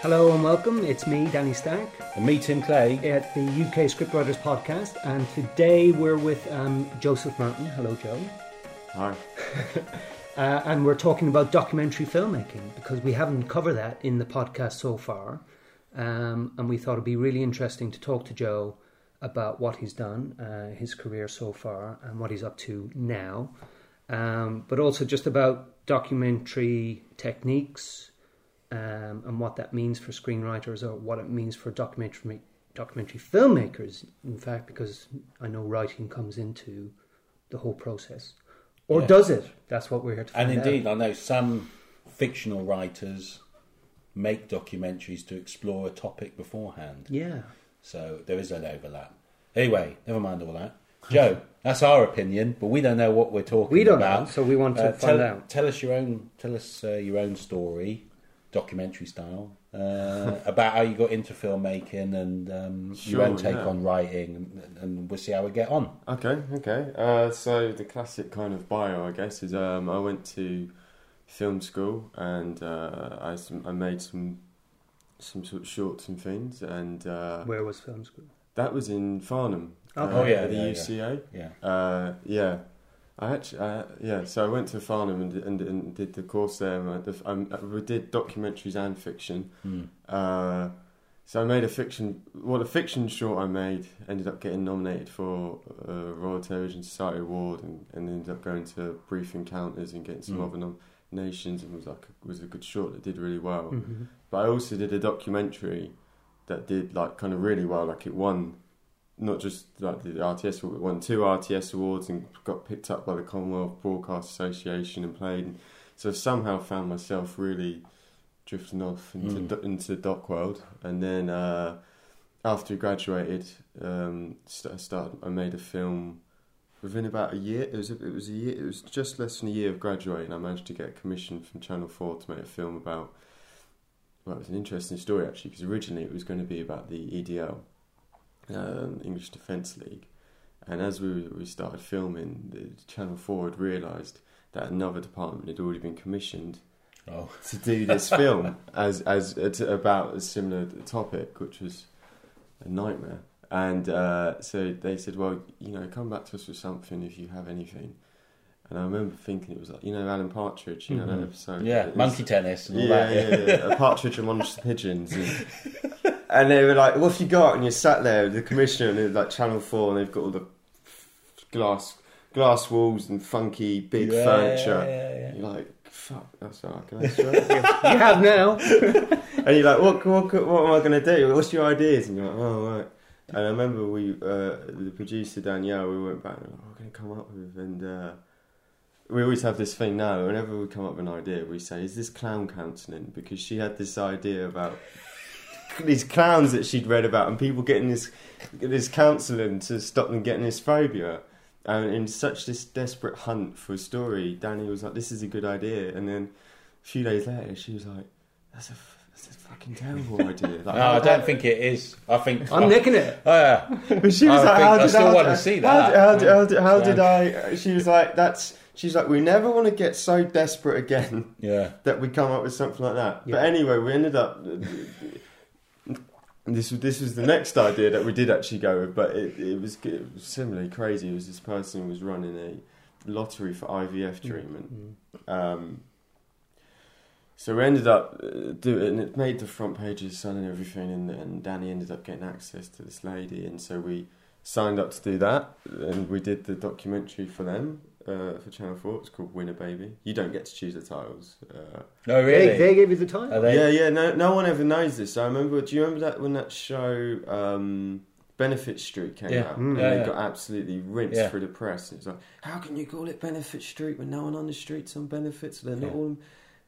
Hello and welcome. It's me, Danny Stack. And me, Tim Clague. at the UK Scriptwriters Podcast, and today we're with um, Joseph Martin. Hello, Joe. Hi. Uh, and we're talking about documentary filmmaking because we haven't covered that in the podcast so far. Um, and we thought it'd be really interesting to talk to Joe about what he's done, uh, his career so far, and what he's up to now. Um, but also just about documentary techniques um, and what that means for screenwriters or what it means for documentary documentary filmmakers. In fact, because I know writing comes into the whole process, or Yeah. does it? That's what we're here to Find And indeed, out. I know some fictional writers make documentaries to explore a topic beforehand. Yeah. So there is an overlap. Anyway, never mind all that. Joe, that's our opinion, but we don't know what we're talking We don't about. know, so we want to Uh, find tell, out. Tell us your own. Tell us uh, your own story, documentary style, uh, about how you got into filmmaking and um, your own take yeah. on writing, and, and we'll see how we get on. Okay, okay. Uh, so the classic kind of bio, I guess, is um, I went to film school and uh, I, some, I made some some sort of shorts and things, and uh, Where was film school? that was in Farnham. Okay. uh, Oh, yeah, the yeah, yeah. UCA. Yeah. Uh, yeah. I actually, uh, yeah. So I went to Farnham and, and, and did the course there. And I, the, um, we did documentaries and fiction. Hmm. Uh, so I made a fiction. Well, the fiction short I made ended up getting nominated for a Royal Television Society Award, and, and ended up going to Brief Encounters and getting some Mm. other nominations, and was like was a good short that did really well. hmm But I also did a documentary that did like kind of really well. Like it won not just like the RTS award, won two RTS awards and got picked up by the Commonwealth Broadcast Association and played. And so somehow found myself really drifting off into Mm. into the doc world. And then uh, after I graduated, um, st- I started. I made a film. Within about a year, it was a, it was a year. It was just less than a year of graduating. I managed to get a commission from Channel Four to make a film about well, it was an interesting story actually because originally it was going to be about the EDL, um, English Defence League, and as we we started filming, the Channel Four had realised that another department had already been commissioned Oh. to do this film as as about a similar topic, which was a nightmare. And uh, so they said, "Well, you know, come back to us with something if you have anything." And I remember thinking it was like, you know, Alan Partridge, you know Mhm. that episode, Yeah, monkey tennis and all yeah, that. yeah, yeah, a partridge amongst the pigeons. And, and they were like, "What have you got?" And you sat there with the commissioner, and it's like Channel Four, and they've got all the glass glass walls and funky big Yeah, furniture. yeah, yeah. You're like, "Fuck, that's all right." Can I? You have now. and you're like, "What? What? What am I going to do? What's your ideas?" And you're like, "Oh, right." And I remember we, uh, the producer Danielle, we went back and like, what are we going to come up with? And uh, we always have this thing now. Whenever we come up with an idea, we say, "Is this clown counselling?" Because she had this idea about these clowns that she'd read about, and people getting this this counselling to stop them getting this phobia. And in such this desperate hunt for a story, Danny was like, "This is a good idea." And then a few days later, she was like, "That's a that's a fucking terrible idea." Like, No, I don't think it is. I think I'm nicking it. Oh, yeah. But she was I like, think- how I still how want to see How, that. did- how, did- how, did- how did I? Uh, she was like, that's. She's like, we never want to get so desperate again Yeah. that we come up with something like that. Yeah. But anyway, we ended up. Uh, This was this was the next idea that we did actually go with, but it, it was it was similarly crazy. It was this person who was running a lottery for IVF treatment. Mm. Um, so we ended up uh, doing it, and it made the front pages, Sun and everything. And, and Danny ended up getting access to this lady, and so we signed up to do that, and we did the documentary for them uh, for Channel Four. It's called Winner Baby. You don't get to choose the titles. Uh, No, really. They, they gave you the time. Are they? yeah, yeah. No, no one ever knows this. I remember. Do you remember that when that show um, Benefit Street came Yeah. out? Mm. and Yeah, it yeah. got absolutely rinsed Yeah. through the press. It's like, how can you call it Benefit Street when no one on the streets on benefits? They're not Yeah. all.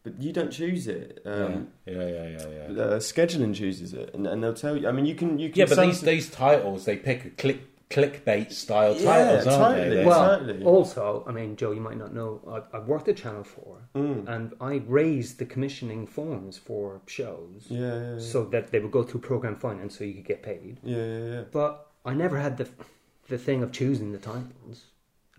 But you don't choose it. Um, yeah, yeah, yeah, yeah. yeah. uh, scheduling chooses it, and, and they'll tell you. I mean, you can you can. Yeah, but some- these these titles they pick a click clickbait style Yeah, titles, aren't totally. they? They- well, Exactly. also, I mean, Joe, you might not know, I, I worked at Channel 4 Mm. and I raised the commissioning forms for shows Yeah, yeah, yeah. so that they would go through program finance so you could get paid. yeah, yeah, yeah. But I never had the the thing of choosing the titles.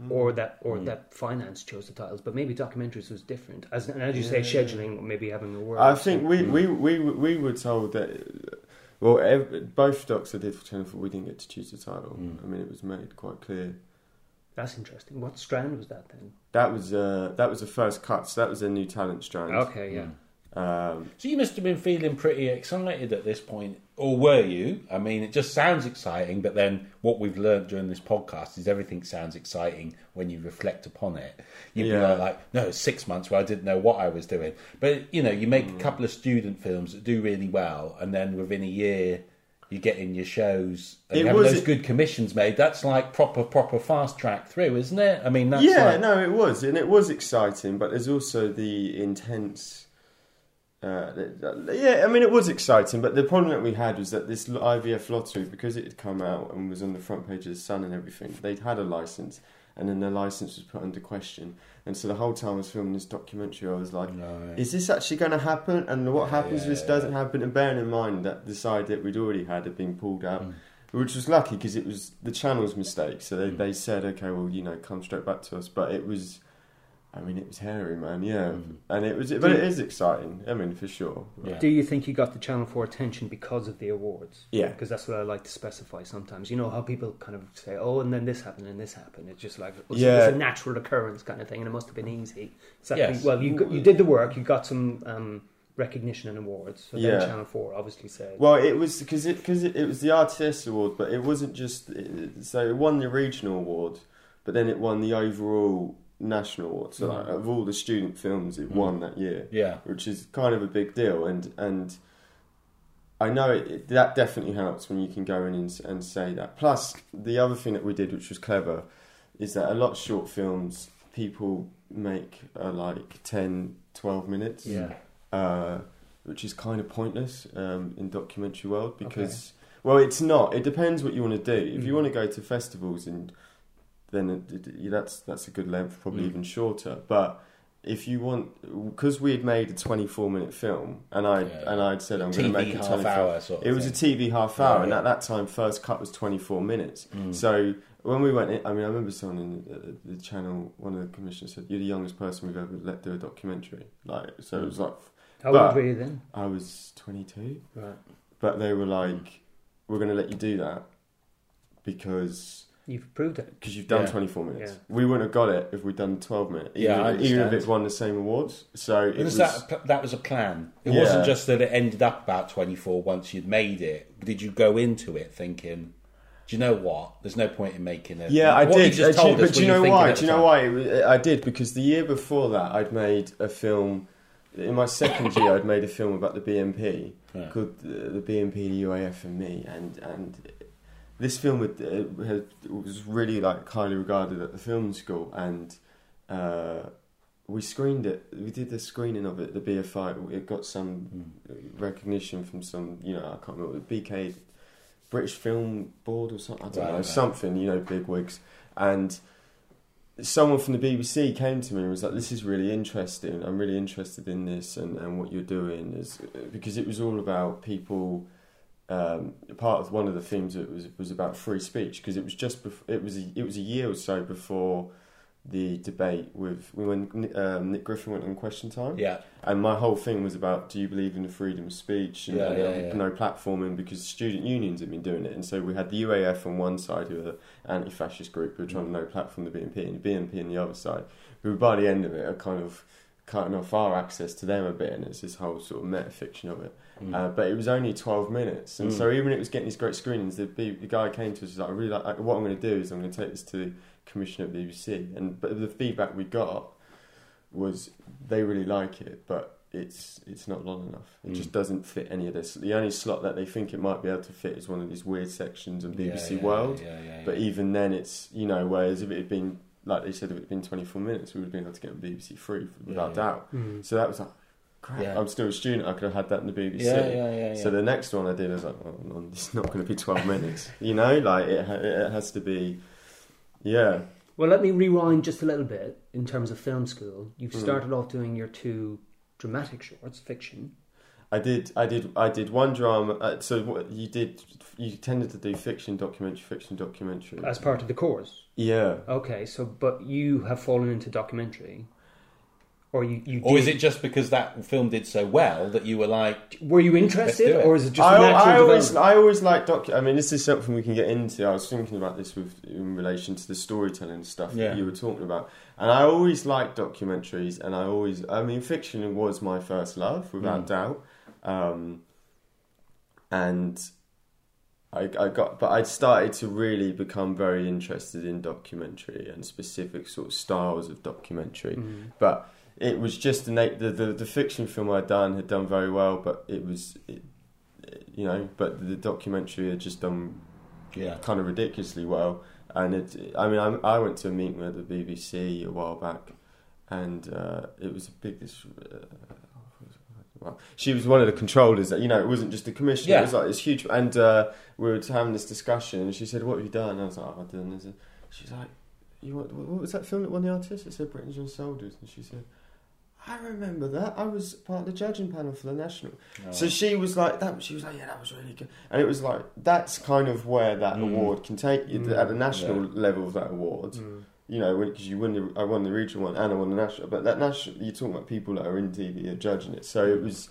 or that or Mm. that finance chose the titles, but maybe documentaries was different. As and as you say, Yeah. scheduling, maybe having a word. I think we, we, we, we were told that. Well, ev- both docs I did for Channel 4, we didn't get to choose the title. Mm. I mean, it was made quite clear. that's interesting. What strand was that then? That was uh, that was the first cut. So that was a new talent strand. Okay, yeah. Um, So you must have been feeling pretty excited at this point, or were you? I mean, it just sounds exciting, but then what we've learned during this podcast is everything sounds exciting when you reflect upon it. You'd be like, like, no, six months where I didn't know what I was doing. But you know, you make Mm. a couple of student films that do really well, and then within a year. You get in your shows and It you have was- those good commissions made. That's like proper, proper fast track through, isn't it? I mean, that's yeah, like, no, it was, and it was exciting, but there's also the intense. Uh, yeah, I mean, it was exciting, but the problem that we had was that this IVF lottery, because it had come out and was on the front page of the Sun and everything, they'd had a license, and then their license was put under question, and so the whole time I was filming this documentary, I was like, No. is this actually going to happen? And what happens if this Yeah. doesn't happen? And bearing in mind that the side that we'd already had had been pulled out, Mm. which was lucky because it was the channel's mistake. So they, Mm. they said, okay, well, you know, come straight back to us. But it was, I mean, it was hairy, man. Yeah, Mm. and it was, but it is exciting. I mean, for sure. Yeah. Do you think you got the Channel 4 attention because of the awards? Yeah. Because that's what I like to specify sometimes. You know how people kind of say, oh, and then this happened and this happened. It's just like, it's, Yeah. it's a natural occurrence kind of thing, and it must have been easy. Exactly. Yes. Well, you, got- you did the work, you got some um, recognition and awards. So Yeah. then Channel 4 obviously said, Well, it was because it because it, it was the RTS award, but it wasn't just it, so it won the regional award, but then it won the overall national award. So like, of all the student films, it Mm. won that year. Yeah. which is kind of a big deal. And and I know it, it, that definitely helps when you can go in and, and say that. Plus, the other thing that we did, which was clever, is that a lot of short films people make are like 10, 12 minutes, yeah. uh, which is kind of pointless um, in documentary world because. Well, it's not. It depends what you want to do. If you Mm. want to go to festivals, and then it, it, yeah, that's that's a good length, probably Mm. even shorter. But if you want, because we had made a twenty-four minute film, and I Yeah. and I'd said I'm going to make a half 24 hour sort of It was a. TV half hour, Yeah, and yeah. at that time, first cut was twenty-four minutes. Mm. So when we went in, I mean, I remember someone in the, the channel, one of the commissioners said, "You're the youngest person we've ever let do a documentary." Like, so it was like How old were you then? I was twenty-two. Right. But they were like, "We're going to let you do that because You've proved it. because you've done Yeah. 24 minutes. Yeah. We wouldn't have got it if we'd done 12 minutes. Yeah, I even, even if it's won the same awards. So it Was was, that that was a plan? It Yeah. wasn't just that it ended up about twenty four once you'd made it. Did you go into it thinking, "Do you know what? There's no point in making it." yeah, I what did. You just Actually, told us, but do you know why? Do you know why? Was- I did because the year before that, I'd made a film. In my second year, I'd made a film about the BNP Yeah. called uh, "The BNP, the UAF, and Me," and and this film had, uh, had, was really like highly regarded at the film school, and uh, we screened it. We did the screening of it. The BFI. It got some recognition from some, you know, I can't remember the BK British Film Board or something. I don't Right, know right. something. You know, big wigs and. Someone from the BBC came to me and was like, "This is really interesting. I'm really interested in this and, and what you're doing is because it was all about people um, part of one of the themes it was was about free speech because it was just bef- it was a, it was a year or so before the debate with when um, Nick Griffin went on Question Time, Yeah, and my whole thing was about do you believe in the freedom of speech and, Yeah, and, yeah, um, yeah. no platforming because student unions had been doing it, and so we had the UAF on one side who were anti-fascist group who were trying to no platform the BNP, and the BNP on the other side who by the end of it are kind of cutting off our access to them a bit, and it's this whole sort of metafiction of it. Mm. Uh, but it was only 12 minutes. And Mm. so even it was getting these great screenings, the, the guy came to us and was like, I really like, what I'm going to do is I'm going to take this to the commissioner at BBC. And but the feedback we got was they really like it, but it's it's not long enough. It Mm. just doesn't fit any of this. The only slot that they think it might be able to fit is one of these weird sections on BBC Yeah, yeah, World. Yeah, yeah, yeah. But even then, it's, you know, whereas if it had been, like they said, if it had been 24 minutes, we would have been able to get on BBC Three without Yeah. doubt. Mm. So that was like, crap, Yeah. I'm still a student, I could have had that in the BBC. yeah, yeah, yeah, yeah. So the next one I did, I was like, oh, no, it's not going to be 12 minutes. You know, like it, it has to be, yeah. Well, let me rewind just a little bit in terms of film school. You've Mm. started off doing your two dramatic shorts, fiction. I did, I did, I did one drama. Uh, so what you did, you tended to do fiction, documentary, fiction, documentary. as part of the course. yeah, Okay, so but you have fallen into documentary, or you you Or is it just because that film did so well that you were like, were you interested, or is it just I, natural I always, development? I always like docu. I mean, this is something we can get into. I was thinking about this with in relation to the storytelling stuff Yeah. that you were talking about, and I always liked documentaries, and I always, I mean, fiction was my first love, without Mm. doubt, um, and. I, I got, but I started to really become very interested in documentary and specific sort of styles of documentary. Mhm. But it was just the, the the the fiction film I'd done had done very well, but it was, it, you know, but the documentary had just done yeah, kind of ridiculously well. And it, I mean, I, I went to a meeting with the BBC a while back, and uh, it was a big. This, uh, well, she was one of the controllers. That you know, it wasn't just a commissioner. Yeah. It was like this huge. And uh, we were having this discussion, and she said, "What have you done?" And I was like, oh, "I've done this." She's like, "You what, what was that film that won the artist?" It said "Britain's Young Soldiers," and she said. I remember that. I was part of the judging panel for the national. Oh. So she was like that. She was like, "Yeah, that was really good." And it was like that's kind of where that Mm. award can take you Mm. at the national Yeah. level of that award. Mm. You know, because you win the, I won the regional one and I won the national. But that national, you're talking about people that are in TV are judging it. So it was,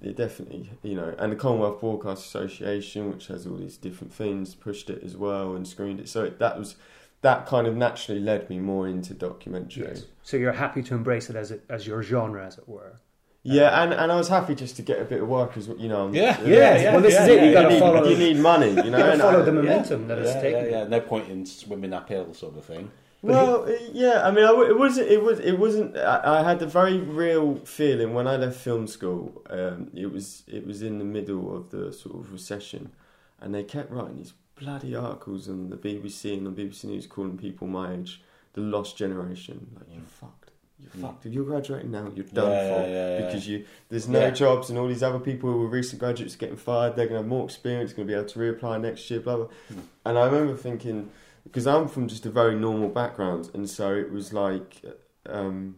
it definitely, you know, and the Commonwealth Broadcast Association, which has all these different things, pushed it as well and screened it. So it, that was, that kind of naturally led me more into documentary. Yes. So you're happy to embrace it as it, as your genre, as it were. Yeah, and, and I was happy just to get a bit of work as you know. Yeah, Yeah, yeah, well, this yeah, is it. yeah, you got to need, follow. you need money, you know. you and follow I- the momentum that it's yeah, taken. yeah, yeah. No point in swimming uphill, sort of thing. Well, uh, yeah. I mean, I, w- it wasn't. It was. It wasn't. I, I had a very real feeling when I left film school. Um, it was. It was in the middle of the sort of recession, and they kept writing these bloody articles on the BBC and on BBC News calling people my age the lost generation. Like you're fucked. You're Mm. fucked. If you're graduating now, you're done Yeah, for yeah, yeah, yeah. because you there's no Yeah. jobs and all these other people who were recent graduates are getting fired. They're going to have more experience, going to be able to reapply next year. Blah blah. Mm. And I remember thinking because I'm from just a very normal background, and so it was like, um,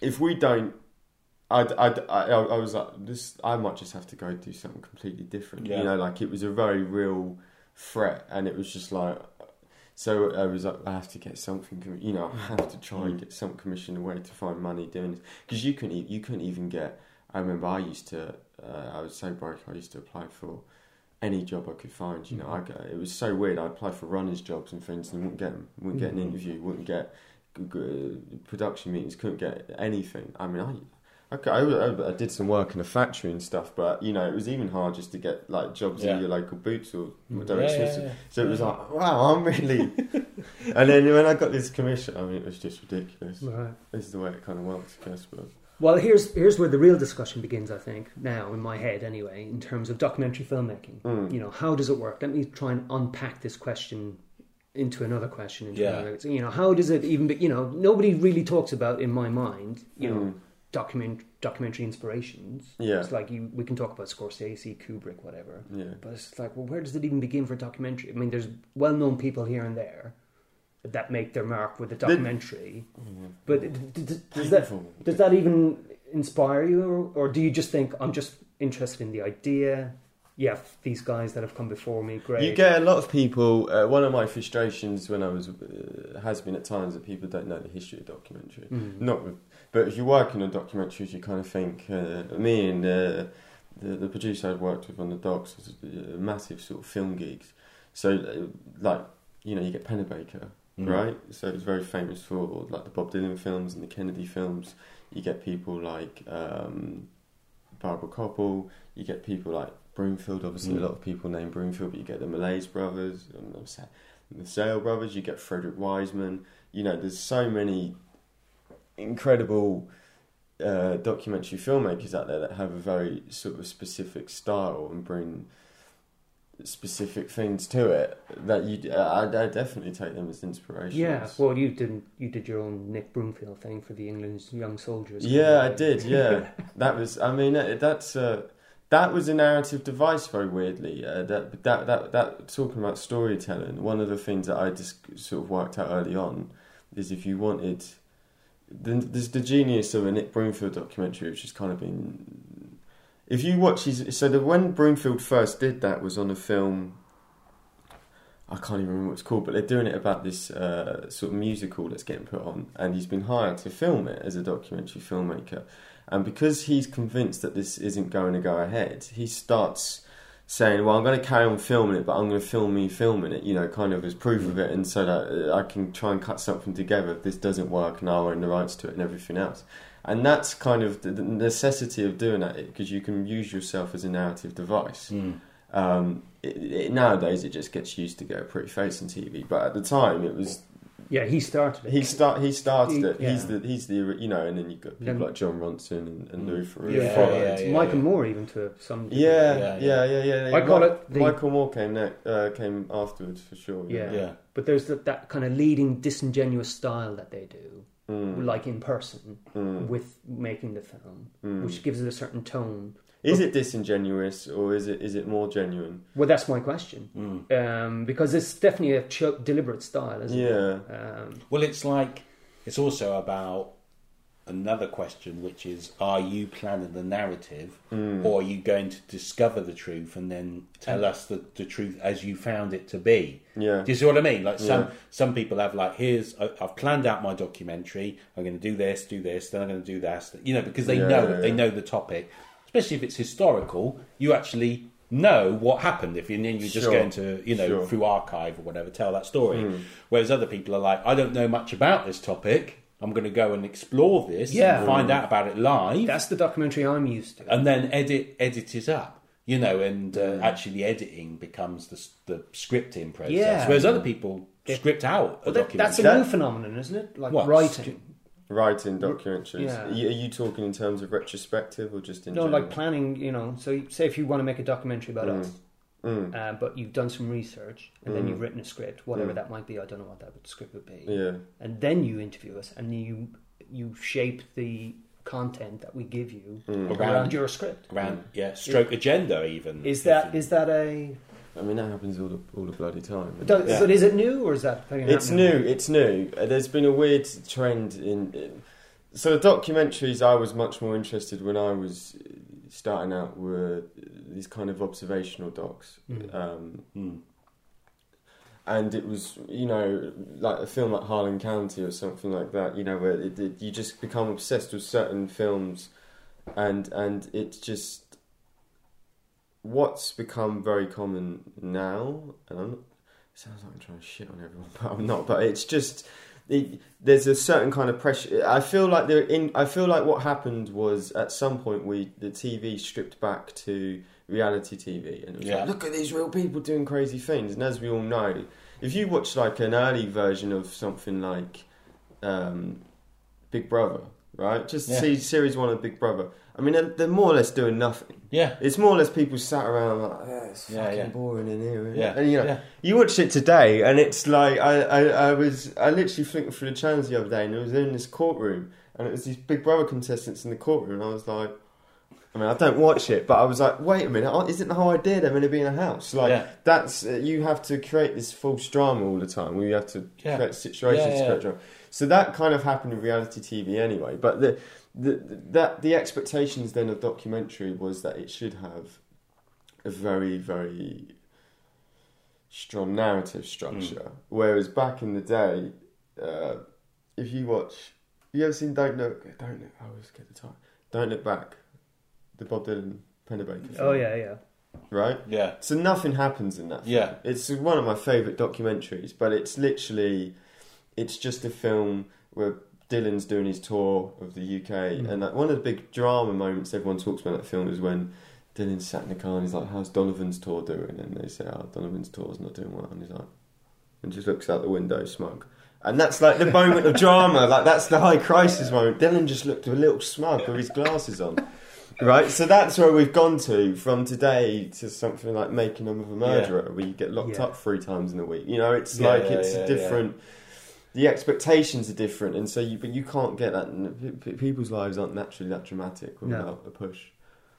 if we don't, I'd, I'd, I, I was like, this, I might just have to go do something completely different. Yeah. You know, like it was a very real threat, and it was just like, so I was like, I have to get something, com- you know, I have to try and get some commission away to find money doing this because you couldn't, e- you couldn't even get. I remember I used to, uh, I was so broke, I used to apply for any job I could find. You know, I got, it was so weird. I'd apply for runners' jobs and things, and wouldn't get them. Wouldn't get an Mhm. interview. Wouldn't get production meetings. Couldn't get anything. I mean, I. I, c- I, I- I did some work in a factory and stuff, but you know it was even hard just to get like jobs Yeah. in your local boots or Mm. whatever. Yeah, yeah, yeah. So it was like, wow, I'm really. and then when I got this commission, I mean, it was just ridiculous. Right. This is the way it kind of works, I guess. But Well, here's here's where the real discussion begins. I think now in my head, anyway, in terms of documentary filmmaking. Mm. You know, how does it work? Let me try and unpack this question into another question. Into Yeah. another. You know, how does it even? Be, you know, nobody really talks about in my mind. You know, Mm. Document documentary inspirations. Yeah. It's like you we can talk about Scorsese, Kubrick, whatever. yeah, But it's like, well, where does it even begin for a documentary? I mean, there's well-known people here and there that make their mark with a documentary. But d- d- d- does that does that even inspire you, or, or do you just think I'm just interested in the idea? Yeah, these guys that have come before me, great. You get a lot of people. Uh, one of my frustrations when I was uh, has been at times that people don't know the history of documentary. Mm. Not, with, but if you're working on documentaries, you kind of think. Uh, me and uh, the the producer I've worked with on the docs was uh, massive sort of film geeks. So, uh, like you know, you get Pennebaker, Mm. right? So it's very famous for like the Bob Dylan films and the Kennedy films. You get people like um, Barbara Kopple. You get people like Broomfield. Obviously, Mm. a lot of people name Broomfield, but you get the Maysles brothers and the Sale brothers. You get Frederick Wiseman. You know, there's so many incredible uh, documentary filmmakers out there that have a very sort of specific style and bring specific things to it that you I, I definitely take them as inspiration Yeah, well, you didn't. You did your own Nick Broomfield thing for the England's young soldiers. Yeah, I did. Yeah, that was. I mean, that's uh, that was a narrative device. Very weirdly, uh, that that that that talking about storytelling. One of the things that I just sort of worked out early on is if you wanted, there's the genius of a Nick Broomfield documentary, which has kind of been if you watch his, so the when Broomfield first did that was on a film. I can't even remember what it's called, but they're doing it about this uh, sort of musical that's getting put on, and he's been hired to film it as a documentary filmmaker. And because he's convinced that this isn't going to go ahead, he starts saying, "Well, I'm going to carry on filming it, but I'm going to film me filming it, you know, kind of as proof of it, and so that uh, I can try and cut something together if this doesn't work, and I'll own the rights to it and everything else." And that's kind of the necessity of doing that because you can use yourself as a narrative device. Mm. Um, it, it, nowadays, it just gets used to go pretty face on TV, but at the time, it was Yeah, he started it. he start he started He- it. He's yeah. the he's the you know, and then you've got people Then- like Jon Ronson and, and Mm. Louis Theroux yeah, Yeah, followed. yeah, yeah. Michael Moore even to some degree. Yeah, Yeah, yeah, yeah, yeah. yeah. I call Mi- it the- Michael Moore came ne- uh, came afterwards for sure. Yeah. Yeah. But there's that, that kind of leading disingenuous style that they do, Mm, like in person, mm, with making the film, mm. which gives it a certain tone. Is it disingenuous or is it is it more genuine? Well, that's my question. Mm. Um, because it's definitely a ch- deliberate style, isn't Yeah. it? Um, Well, it's like it's also about another question, which is: Are you planning the narrative, Mm. or are you going to discover the truth and then tell us the, the truth as you found it to be? Yeah. Do you see what I mean? Like some Yeah. some people have like, here's I- I've planned out my documentary. I'm going to do this, do this, then I'm going to do that. You know, because they Yeah, know yeah, they know the topic, especially if it's historical. You actually know what happened if you then you're just Sure. going to you know Sure. through archive or whatever tell that story. Mm. Whereas other people are like, I don't know much about this topic. I'm going to go and explore this, Yeah. and find out about it live, that's the documentary I'm used to. and then edit edit it up. You know, and uh, Mm. actually editing becomes the, the scripting process. Yeah. Whereas other people script out a Well, that, that's a documentary. new phenomenon, isn't it? Like What? writing. Writing documentaries. Yeah. Are, you, are you talking in terms of retrospective or just in No, general? like planning. You know, so say if you want to make a documentary about Mm. us, Mm. uh, but you've done some research and then Mm. you've written a script, whatever Mm. that might be. I don't know what that script would be. Yeah. And then you interview us, and you you shape the content that we give you Mm. Around- around your script. around yeah stroke agenda even Is if that you- is that a? I mean, that happens all the, all the bloody time. Does, Yeah. But is it new or is that? thing It's happening? new. It's new. Uh, There's been a weird trend in. in so the documentaries I was much more interested when I was starting out were these kind of observational docs, Mm. um, Mm. and it was you know like a film like Harlan County or something like that. You know where it, it, you just become obsessed with certain films, and and it's just what's become very common now, and I'm not, it sounds like I'm trying to shit on everyone, but I'm not. But it's just it, there's a certain kind of pressure. I feel like there in. I feel like what happened was at some point we the TV stripped back to reality TV, and it was Yeah. like, look at these real people doing crazy things. And as we all know, if you watch like an early version of something like um, Big Brother, right? Just Yeah. see series one of Big Brother. I mean, they're, they're more or less doing nothing. yeah It's more or less people sat around like, oh, it's Yeah, fucking yeah. boring in here. isn't it?" yeah And you know, yeah you watch it today, and it's like I, I, I was I literally flicking through the channels the other day, and it was in this courtroom, and it was these Big Brother contestants in the courtroom, and I was like. I mean, I don't watch it, but I was like, "Wait a minute! Isn't the whole idea they're meant to be in a house? Like Yeah. that's uh, you have to create this false drama all the time. Where you have to Yeah. create situations Yeah, to yeah. create drama. So that kind of happened in reality TV anyway. But the the that the expectations then of documentary was that it should have a very very strong narrative structure. Whereas back in the day, uh, if you watch, you ever seen Don't Look? Don't look. I always get the time. Don't look back. The Bob Dylan Pennebaker. Oh yeah, yeah. Right. Oh, yeah So nothing happens in that. Film. Yeah. It's one of my favourite documentaries, but it's literally, it's just a film where Dylan's doing his tour of the UK, Mm. and like, one of the big drama moments everyone talks about in that film is when Dylan sat in the car and he's like, "How's Donovan's tour doing?" And they say, "Oh, Donovan's tour's not doing well," and he's like, and just looks out the window, smug. And that's like the moment of drama, like that's the high crisis moment. Dylan just looked a little smug with his glasses on. Right, so that's where we've gone to from today to something like making them of a murderer, where you get locked Yeah. up three times in a week. You know, it's Yeah, like yeah, it's yeah, a different. The expectations are different, and so you but you can't get that. p- p- People's lives aren't naturally that dramatic No. without a push.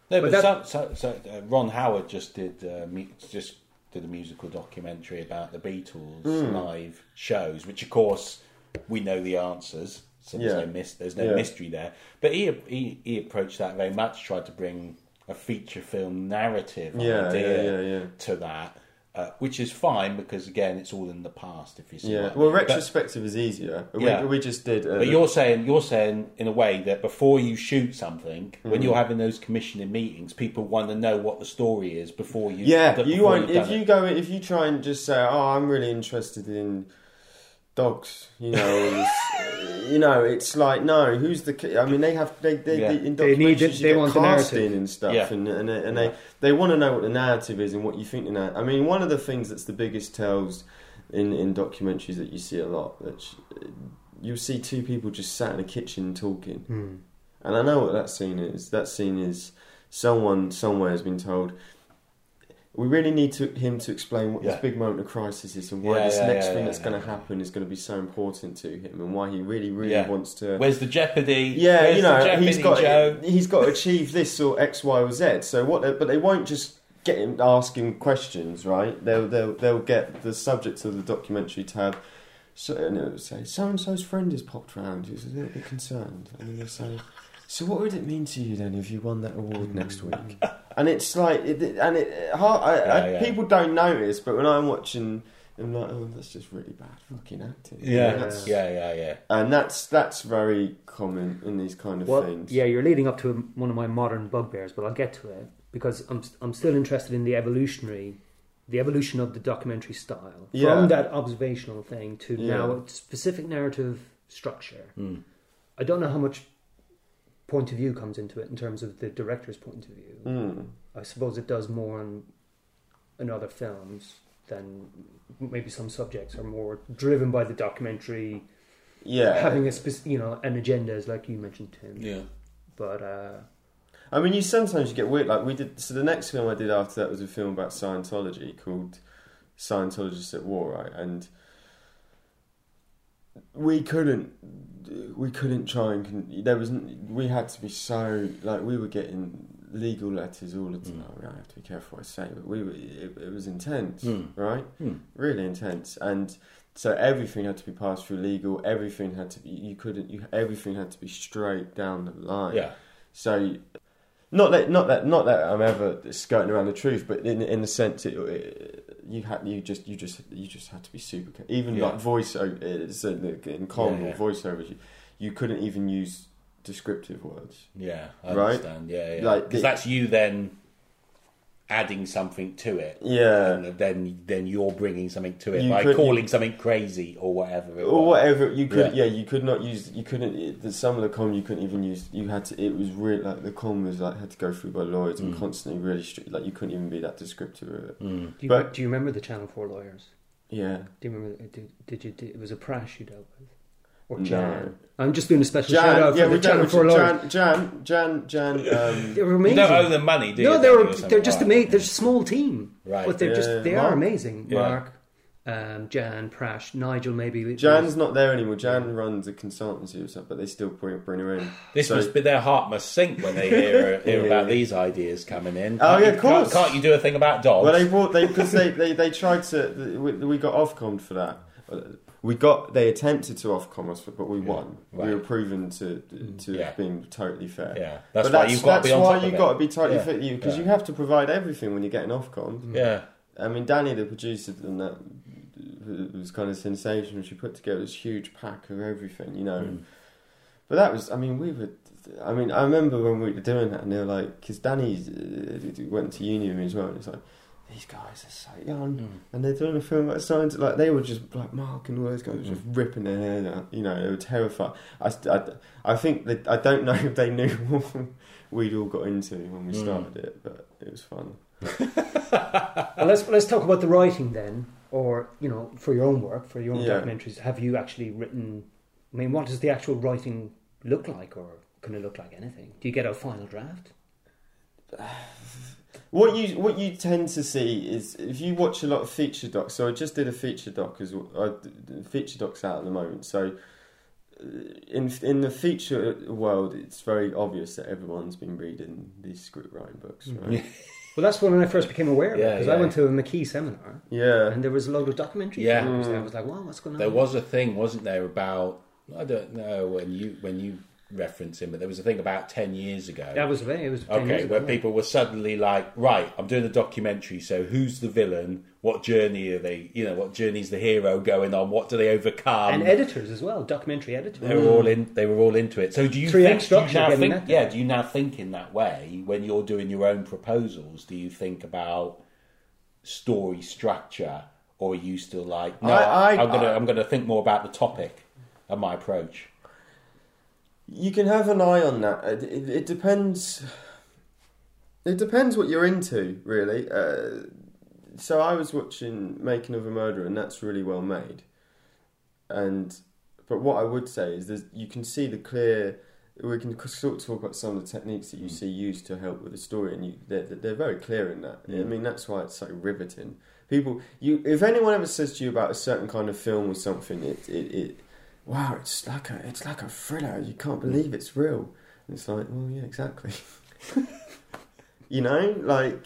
No, But but, that- so, so, so uh, Ron Howard just did uh, mu- just did a musical documentary about the Beatles Mm. live shows, which of course we know the answers. So there's Yeah. no mis- there's no Yeah. mystery there. But he, he he approached that very much, tried to bring a feature film narrative Yeah, idea yeah, yeah, yeah. to that, uh, which is fine because again, it's all in the past. If you see, Yeah. I Well, mean. But- retrospective is easier. We, Yeah. we just did. Uh, But you're saying you're saying in a way that before you shoot something, Mm. when you're having those commissioning meetings, people want to know what the story is before you. Yeah, before you won't. If you it. go, if you try and just say, "Oh, I'm really interested in dogs," you know, you know, it's like, no, who's the? I mean, they have they they, Yeah. they in They need documentaries they want casting narrative. and stuff, Yeah. and and, and Yeah. they they want to know what the narrative is and what you think the narrative. I mean, one of the things that's the biggest tells in in documentaries that you see a lot that you'll see two people just sat in a kitchen talking. Hmm. And I know what that scene is. That scene is someone somewhere has been told. We really need to, him to explain what Yeah. this big moment of crisis is and why Yeah, this yeah, next thing that's going to happen is going to be so important to him and why he really, really wants to. Where's the jeopardy? yeah, Where's you know, he's got Joe? he's got to achieve this or X, Y, or Z. So what? But they won't just get him asking questions, right? They'll they'll they'll get the subject of the documentary to have. So and it'll say so and so's friend has popped round. He's a little bit concerned, and then they'll say, "So what would it mean to you then if you won that award next week?" And it's like, it, and it, hard, I, I, Yeah, yeah. people don't notice, but when I'm watching, I'm like, "Oh, that's just really bad fucking acting." You Yeah, that's- yeah, yeah, yeah. and that's that's very common in these kind of Well, things. yeah, you're leading up to one of my modern bugbears, but I'll get to it because I'm I'm still interested in the evolutionary, the evolution of the documentary style Yeah. from that observational thing to Yeah. now a specific narrative structure. Mm. I don't know how much point of view comes into it in terms of the director's point of view. Mm. I suppose it does more in, in other films than maybe some subjects are more driven by the documentary Yeah, having a spec- you know an agenda, as like you mentioned, Tim. Yeah. But uh, I mean, you sometimes you get weird. Like we did. So the next film I did after that was a film about Scientology called Scientologists at War, right? And we couldn't, we couldn't try and. Con- there was, we had to be so like we were getting legal letters all the time. I have to be careful what I say, but we were. It, it was intense, Mm. right? Mm. Really intense, and so everything had to be passed through legal. Everything had to be. You couldn't. You everything had to be straight down the line. Yeah. So, not that, not that, not that I'm ever skirting around the truth, but in in the sense, it, it, you had, you just, you just, you just had to be super. ca- Even Yeah. like voiceover, uh, so in common Yeah, yeah. voiceovers, you, you couldn't even use descriptive words. Yeah, I Right? understand. Yeah, yeah. Like Because that's you then adding something to it. Yeah. And then then you're bringing something to it You by could- calling something crazy or whatever. It Or was. whatever you could, Yeah. yeah. you could not use. You couldn't. It, the, some of the com you couldn't even use. You had to. It was really like the com was like had to go through by lawyers and Mm. constantly really strict. Like you couldn't even be that descriptive of it. Mm. do you, But- do you remember the Channel Four lawyers? Yeah. Do you remember? Did, did you? Did, it was a Prash you dealt with, or No. Jan? I'm just doing a special shout out yeah, for the Channel Jan, Four lawyers. Jan, Jan, Jan, Jan. Um, They were You amazing. don't owe them money, do you? no, they Don't were. you, or something? They're just Right. amazing. They're a small team, Right. but they're just they Mark? are amazing. Yeah. Mark, um, Jan, Prash, Nigel, maybe. Jan's not there anymore. Jan runs a consultancy or something, but they still bring, bring her in. This So- must be their heart must sink when they hear hear Yeah. about these ideas coming in. Oh, Can't yeah, of course. Can't, can't you do a thing about dogs? Well, they brought they because they, they, they tried to we, we got Ofcom for that. We got they attempted to Ofcom us, but we Yeah. won. Right. We were proven to to Yeah. have been totally fair. yeah, that's but why that's, you've got that's to be on why you've got to be totally Yeah. fit you because Yeah. you have to provide everything when you're getting Ofcom. Yeah, I mean, Danny, the producer, and that was kind of sensational. She put together this huge pack of everything, you know. Mm. But that was, I mean, we were. I mean, I remember when we were doing that, and they were like, because Danny uh, went to uni with me as well, and it's like, these guys are so young, Mm. and they're doing a film about science. Like they were just like Mark and all those guys were just Mm. ripping their hair out. You know, they were terrified. I, I, I think that I don't know if they knew what we'd all got into when we Mm. started it, but it was fun. Well, let's let's talk about the writing then, or you know, for your own work, for your own Yeah. documentaries. Have you actually written? I mean, what does the actual writing look like, or can it look like anything? Do you get a final draft? What you what you tend to see is if you watch a lot of feature docs. So I just did a feature doc as well. Feature docs out at the moment. So uh, in in the feature world, it's very obvious that everyone's been reading these script writing books, Mm. right? Well, that's when I first became aware of it because yeah. I went to a McKee seminar Yeah, and there was a lot of documentaries. Yeah. films, and I Mm. was like, "Wow, what's going on?" there was a thing, wasn't there, about I don't know when you when you referencing, but there was a thing about ten years ago. That was it. was 10 Okay, years ago, where yeah. people were suddenly like, right, I'm doing a documentary, so who's the villain? What journey are they, you know, what journey's the hero going on? What do they overcome? and editors as well, documentary editors. they were all in they were all into it. So do you 3X think, do you structure now think that yeah, do you now think in that way when you're doing your own proposals, do you think about story structure or are you still like no I- I- am gonna I'm gonna think more about the topic and my approach. You can have an eye on that. It, it, it depends. It depends what you're into, really. Uh, so I was watching Making of a Murderer, and that's really well made. And but what I would say is, there's, you can see the clear. We can sort of talk about some of the techniques that you see used to help with the story, and you, they're, they're very clear in that. I Mm. mean, that's why it's so riveting. People, you, if anyone ever says to you about a certain kind of film or something, it, it, it wow, it's like a, it's like a thriller. You can't believe it's real. And it's like, well, yeah, exactly. you know, like,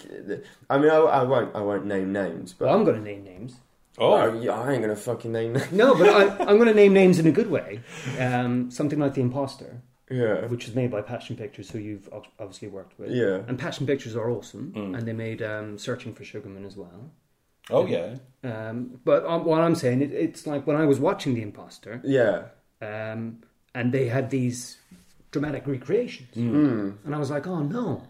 I mean, I, I won't, I won't name names, but Well, I'm going to name names. Oh, Well, yeah, I ain't gonna fucking name names. No, but I, I'm going to name names in a good way. Um, something like The Imposter, Yeah, which was made by Passion Pictures, who you've obviously worked with. yeah, And Passion Pictures are awesome, Mm. and they made um, Searching for Sugarman as well. Oh yeah. Um, but um, what I'm saying, it, it's like when I was watching The Imposter, yeah. um, and they had these dramatic recreations, Mm. and I was like, oh no.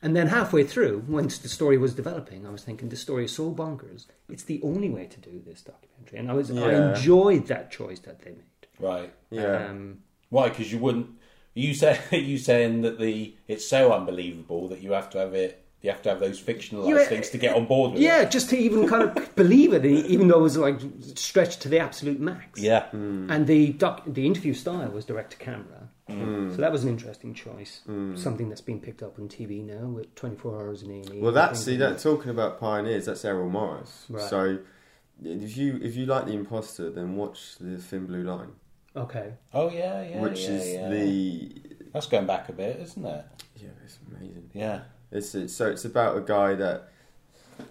And then halfway through, once the story was developing, I was thinking, this story is so bonkers. It's the only way to do this documentary, and I was I enjoyed that choice that they made. Right. Yeah. Um, Why? Because you wouldn't. You say you saying that the it's so unbelievable that you have to have it. You have to have those fictionalized Yeah, things to get on board with it. yeah, just to even kind of believe it, even though it was like stretched to the absolute max. Yeah. And the doc, the interview style was direct to camera, Mm. so that was an interesting choice. Something that's been picked up on TV now with 24 hours in A&E. Well, that's I see that talking about pioneers. That's Errol Morris. Right. So, if you if you like the Imposter, then watch the Thin Blue Line, Okay. Oh yeah, yeah. which yeah, is yeah. the That's going back a bit, isn't it? yeah, it's amazing. Yeah. It's, it's so it's about a guy that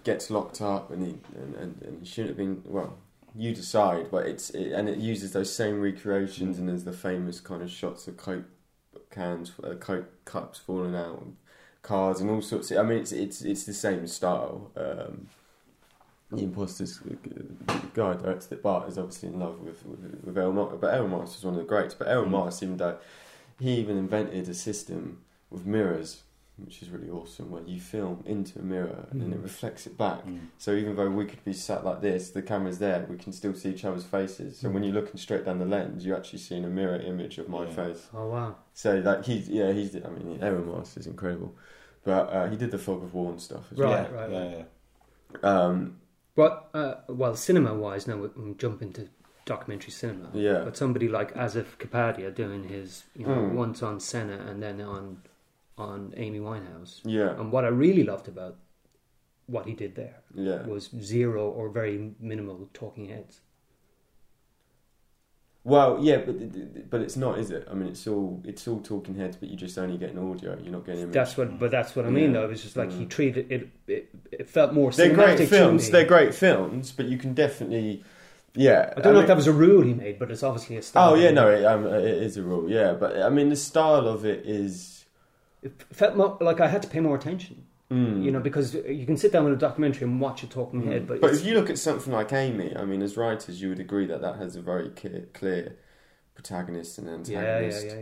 gets locked up and he and, and, and he shouldn't have been. Well, you decide, but it's it, and it uses those same recreations and there's the famous kind of shots of coke cans, uh, coke cups falling out, and cars and all sorts. Of, I mean, it's it's it's the same style. Um, the imposters the guy directed it, Bart, is obviously in love with with, with but Morris was one of the greats. But Errol Mm. Even though he even invented a system with mirrors which is really awesome, where you film into a mirror and then it Mm. reflects it back. Mm. So even though we could be sat like this, the camera's there, we can still see each other's faces. So when you're looking straight down the lens, you're actually seeing a mirror image of my Yeah. face. Oh wow. So like he's yeah he's I mean Errol Morris is incredible, but uh, he did the Fog of War and stuff as Right, yeah, right, yeah, right. yeah. Um, But uh, well, cinema-wise, now we we jump into documentary cinema. Yeah. But somebody like Asif Kapadia doing his, you know, Mm. once on Senna and then on on Amy Winehouse. yeah, And what I really loved about what he did there yeah. was zero or very minimal talking heads. Well, yeah, but but it's not, is it? I mean, it's all it's all talking heads, but you're just only getting audio. You're not getting image. That's what, but that's what I mean. Yeah. though. It was just like he Mm. treated it. It, it felt more They're great films. They're great films, but you can definitely, yeah. I don't know mean- if that was a rule he made, but it's obviously a style. Oh yeah, no, it, um, it is a rule. Yeah, but I mean, the style of it is, It felt more, like I had to pay more attention. mm. You know, because you can sit down with a documentary and watch a talking Mm. head, but, but if you look at something like Amy, I mean, as writers, you would agree that that has a very clear, clear protagonist and yeah, yeah, antagonist. yeah,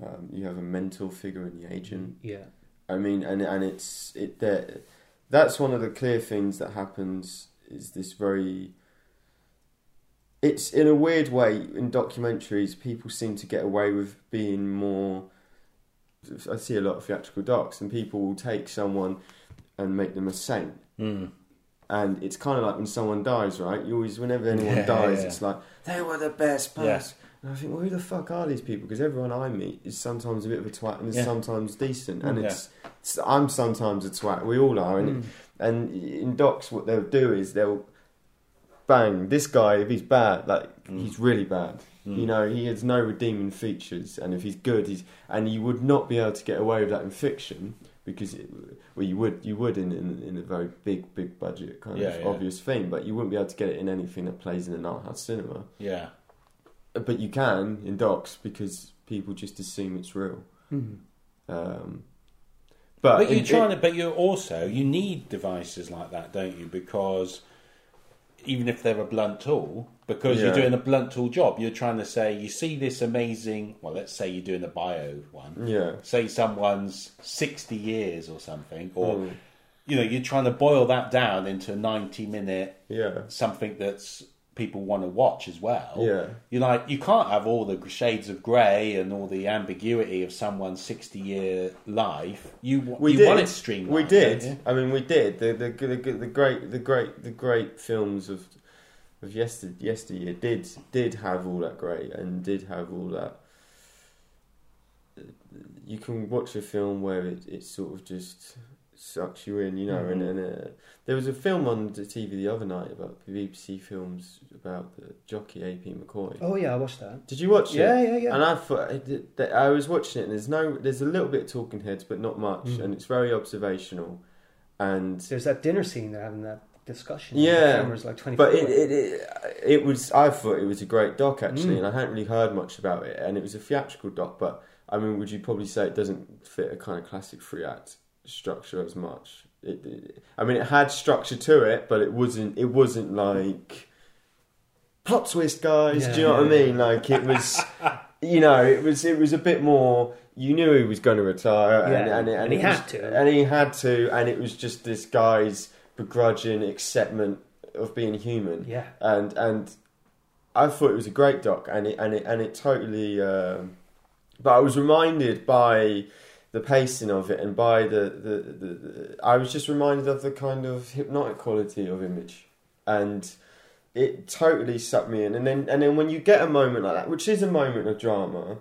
yeah, Um, you have a mental figure in the agent. yeah. I mean, and and it's it that that's one of the clear things that happens is this very. It's in a weird way in documentaries. People seem to get away with being more. I see a lot of theatrical docs, and people will take someone and make them a saint. Mm. And it's kind of like when someone dies, right? You always, whenever anyone Yeah, dies, yeah. it's like they were the best person. And I think, well, who the fuck are these people? Because everyone I meet is sometimes a bit of a twat and is Yeah. sometimes decent, and it's, it's I'm sometimes a twat. We all are, and Mm. and in docs, what they'll do is they'll bang this guy if he's bad, like Mm. he's really bad. Mm. You know, he has no redeeming features, and if he's good, he's and you would not be able to get away with that in fiction because, it, well, you would you would in, in in a very big big budget kind Yeah, of yeah. obvious thing, but you wouldn't be able to get it in anything that plays in an art house cinema. Yeah. but you can in docs because people just assume it's real. Mhm. Um, but But you're in- trying to. But you're also you need devices like that, don't you? Because even if they're a blunt tool, because you're doing a blunt tool job, you're trying to say you see this amazing. Well, let's say you're doing a bio one. yeah, Say someone's sixty years or something, or Mm. you know, you're trying to boil that down into a ninety minute yeah, something that's people want to watch as well. Yeah. You're like, you can't have all the shades of grey and all the ambiguity of someone's 60 year life. You, we you did. want it streamlined. we did. I mean, we did. The the, the the great the great the great films of of yester yesteryear did did have all that great and did have all that. You can watch a film where it, it sort of just sucks you in, you know. And, Mhm. and uh, there was a film on the TV the other night about BBC films about the jockey AP McCoy. Oh yeah, I watched that. Did you watch it? Yeah, yeah, yeah. And I thought it did- that I was watching it, and there's no, there's a little bit of talking heads, but not much, Mm. and it's very observational, and There's that dinner scene they're having that discussion. Yeah, like twenty. but it, it it it was I thought it was a great doc actually, Mm. and I hadn't really heard much about it, and it was a theatrical doc, but I mean, would you probably say it doesn't fit a kind of classic three act structure as much? It, it, I mean, it had structure to it, but it wasn't. It wasn't like plot twist, guys. Yeah, do you know what I yeah, mean? Like it was, you know, it was. It was a bit more. You knew he was going to retire, and, Yeah, and, it- and he was- had to. and he had to, and it was just this guy's begrudging acceptance of being human yeah. and and I thought it was a great doc, and it and it and it totally. Um, but I was reminded by the pacing of it, and by the, the, the, the I was just reminded of the kind of hypnotic quality of image, and it totally sucked me in. And then and then when you get a moment like that, which is a moment of drama,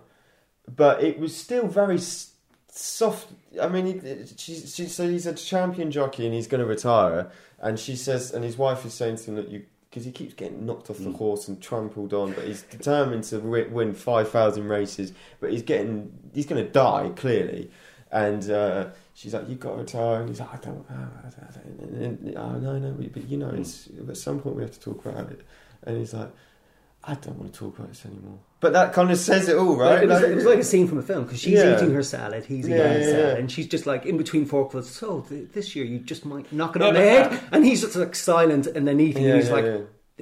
but it was still very s- soft. I mean, it, she, she so he's a champion jockey and he's going to retire, and she says, and his wife is saying to him that you. Because he keeps getting knocked off the Mm. horse and trampled on, but he's determined to wi- win five thousand races. But he's getting, he's going to die clearly. And uh, she's like, "You've got to retire," and he's like, "I don't, uh, I don't, and, and, oh, no, no, but you know, it's, at some point we have to talk about it." And he's like, "I don't want to talk about this anymore." But that kind of says it all, right? It was, it was like a scene from a film because she's Yeah. eating her salad, he's eating Yeah, his yeah, salad, yeah. and she's just like in between forkfuls. So th- this year you just might knock it No, on the but- head, and he's just like silent and then eating. Yeah, and he's yeah, like, yeah.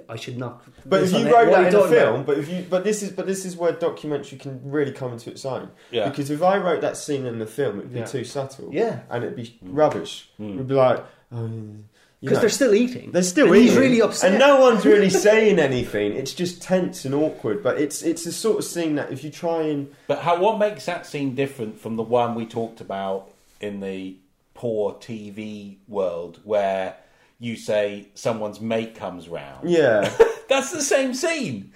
I should knock. But this if you the wrote What that in a talking about? film, but if you, but this is, but this is where documentary can really come into its own. Yeah. Because if I wrote that scene in the film, it'd be Yeah. too subtle. Yeah. And it'd be rubbish. Mm. It'd be like, oh, you because they're still eating. They're still and eating. He's really upset. and no one's really saying anything. It's just tense and awkward. But it's it's the sort of scene that if you try and But how, what makes that scene different from the one we talked about in the poor TV world where you say someone's mate comes round? yeah, That's the same scene.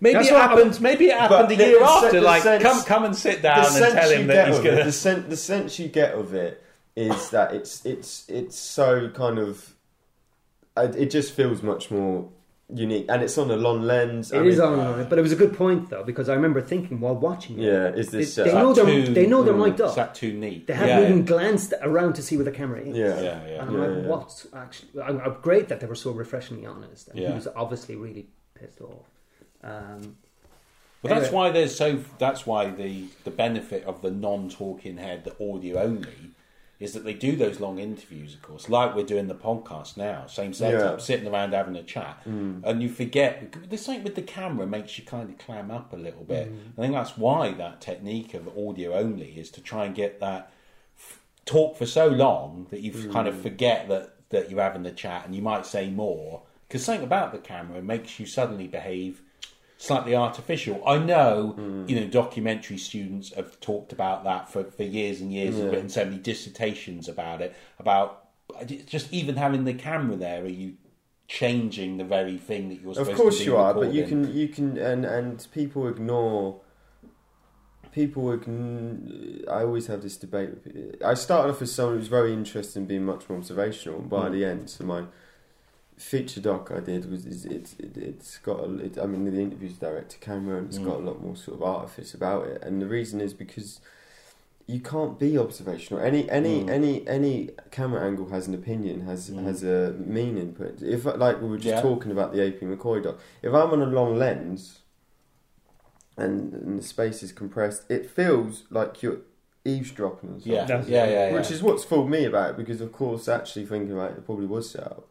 Maybe That's it what happened. Maybe it happened a year the se- after. the Like, sense- come, come and sit down and sense tell him that he's gonna. the, sen- the sense you get of it is that it's it's it's so kind of uh, it just feels much more unique, and it's on a long lens. I It is mean, on, but it was a good point though because I remember thinking while watching it, Yeah, is they, this? they uh, know they're too- they know they're mm, mic'd up. Is up. that too neat? They haven't yeah, even glanced around to see where the camera is. yeah, yeah, yeah. And I'm Yeah, like, yeah. what's actually? I'm, I'm great that they were so refreshingly honest. And Yeah. he was obviously really pissed off. Um, But that's why there's so. That's why the the benefit of the non-talking head, the audio only, is that they do those long interviews. Of course, like we're doing the podcast now, same setup, Yeah. Mm. sitting around having a chat, and you forget. The same with the camera makes you kind of clam up a little bit. Mm. I think that's why that technique of audio only is to try and get that f- talk for so long that you Mm. kind of forget that that you're having the chat, and you might say more because something about the camera makes you suddenly behave slightly artificial. I know, Mm. you know, documentary students have talked about that for, for years and years, and Yeah. written so many dissertations about it. About just even having the camera there, are you changing the very thing that you're supposed Of course you are, but you can you can and and people ignore. People ign- I always have this debate. I started off as someone who was very interested in being much more observational, and by Mm. the end, so my feature doc I did was is it's it, it's got a, it, I mean the interviews direct to camera and it's got a Mm. lot more sort of artifice about it, and the reason is because you can't be observational. Any any Mm. any any camera angle has an opinion, has Mm. has a meaning. But if like we were just Yeah. talking about the AP McCoy doc, if I'm on a long lens, and, and the space is compressed, it feels like you're eavesdropping on something. Yeah, yeah, yeah, yeah. Which is what's fooled me about it because, of course, actually thinking about it, it probably was set up.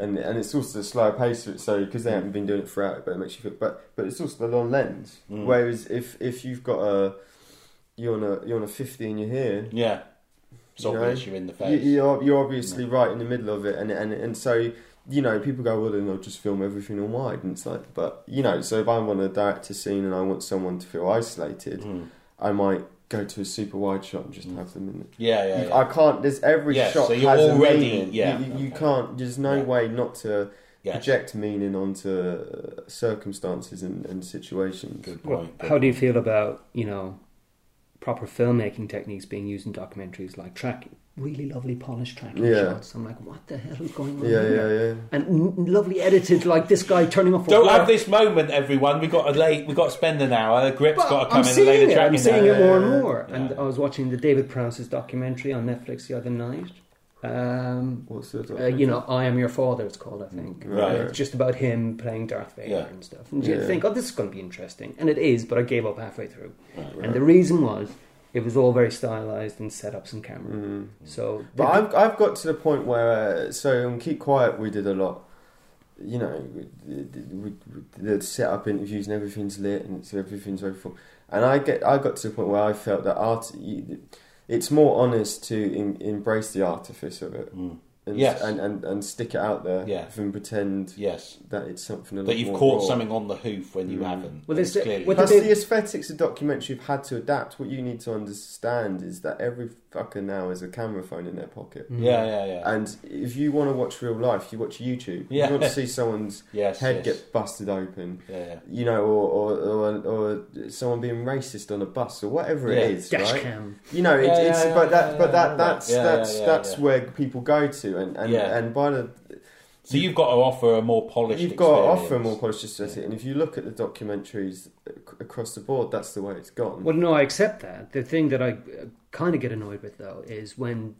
And, and it's also the slower pace so because they haven't been doing it throughout, but it makes you feel. But but it's also the long lens. Mm. Whereas if if you've got a you're on a you're on a fifty and you're here, yeah. It's You know, you're in the you, face. you're you're obviously right in the middle of it, and and and so you know people go well then I'll just film everything on wide, and it's like but you know so if I want to direct a scene and I want someone to feel isolated, Mm. I might go to a super wide shot and just have them in. Yeah, yeah, You- yeah. I can't. There's every Yeah, shot so you're has already- a meaning. yeah, you, you, you okay. can't. There's no Yeah. way not to Yes. project meaning onto uh, circumstances and, and situations. Good Well, point. how do you feel about you know proper filmmaking techniques being used in documentaries like tracking, really lovely polished tracking Yeah. shots? I'm like, what the hell is going on Yeah, here? yeah, yeah. And n- lovely edited, like this guy turning off. a Don't blur. have this moment, everyone. We got to late. We got to spend an hour. The grip's Well, got to come I'm in and seeing lay the it. track I'm seeing there. it more and Yeah. more. And I was watching the David Prowse's documentary on Netflix the other night. Um, What's the uh, you know, I Am Your Father. It's called, I think. Right. It's just about him playing Darth Vader Yeah. and stuff. And you Yeah. think, oh, this is going to be interesting, and it is. But I gave up halfway through. Right. And the reason was it was all very stylized and set up some camera. Mm. So, But I've I've got to the point where uh, so on Keep Quiet we did a lot. You know, we, we, we, the setup interviews and everything's lit and it's, everything's very full. And I get I got to the point where I felt that art. you- It's more honest to in, embrace the artifice of it Mm. And, Yes. and, and and stick it out there Yeah. than pretend Yes. that it's something a lot That you've more caught raw. something on the hoof when you Mm. haven't. Well, It's this- clearly. what Plus, did the aesthetics of documentary have had to adapt. What you need to understand is that every fucker now has a camera phone in their pocket. Mm. yeah, yeah, yeah. And if you want to watch real life, you watch YouTube. Yeah. You want to see someone's yes. head yes. get busted open, Yeah, yeah. you know, or or, or or someone being racist on a bus or whatever Yeah. it is, dash right? cam. You know, it, Yeah, it's yeah, but yeah, that yeah, but that that's Yeah, that's yeah, yeah, that's yeah. where people go to, and and, Yeah. and by the So you've got to offer a more polished. you've got to offer experience. more polished aesthetic, and if you look at the documentaries across the board, that's the way it's gone. Well, no, I accept that. The thing that I uh, kind of get annoyed with, though, is when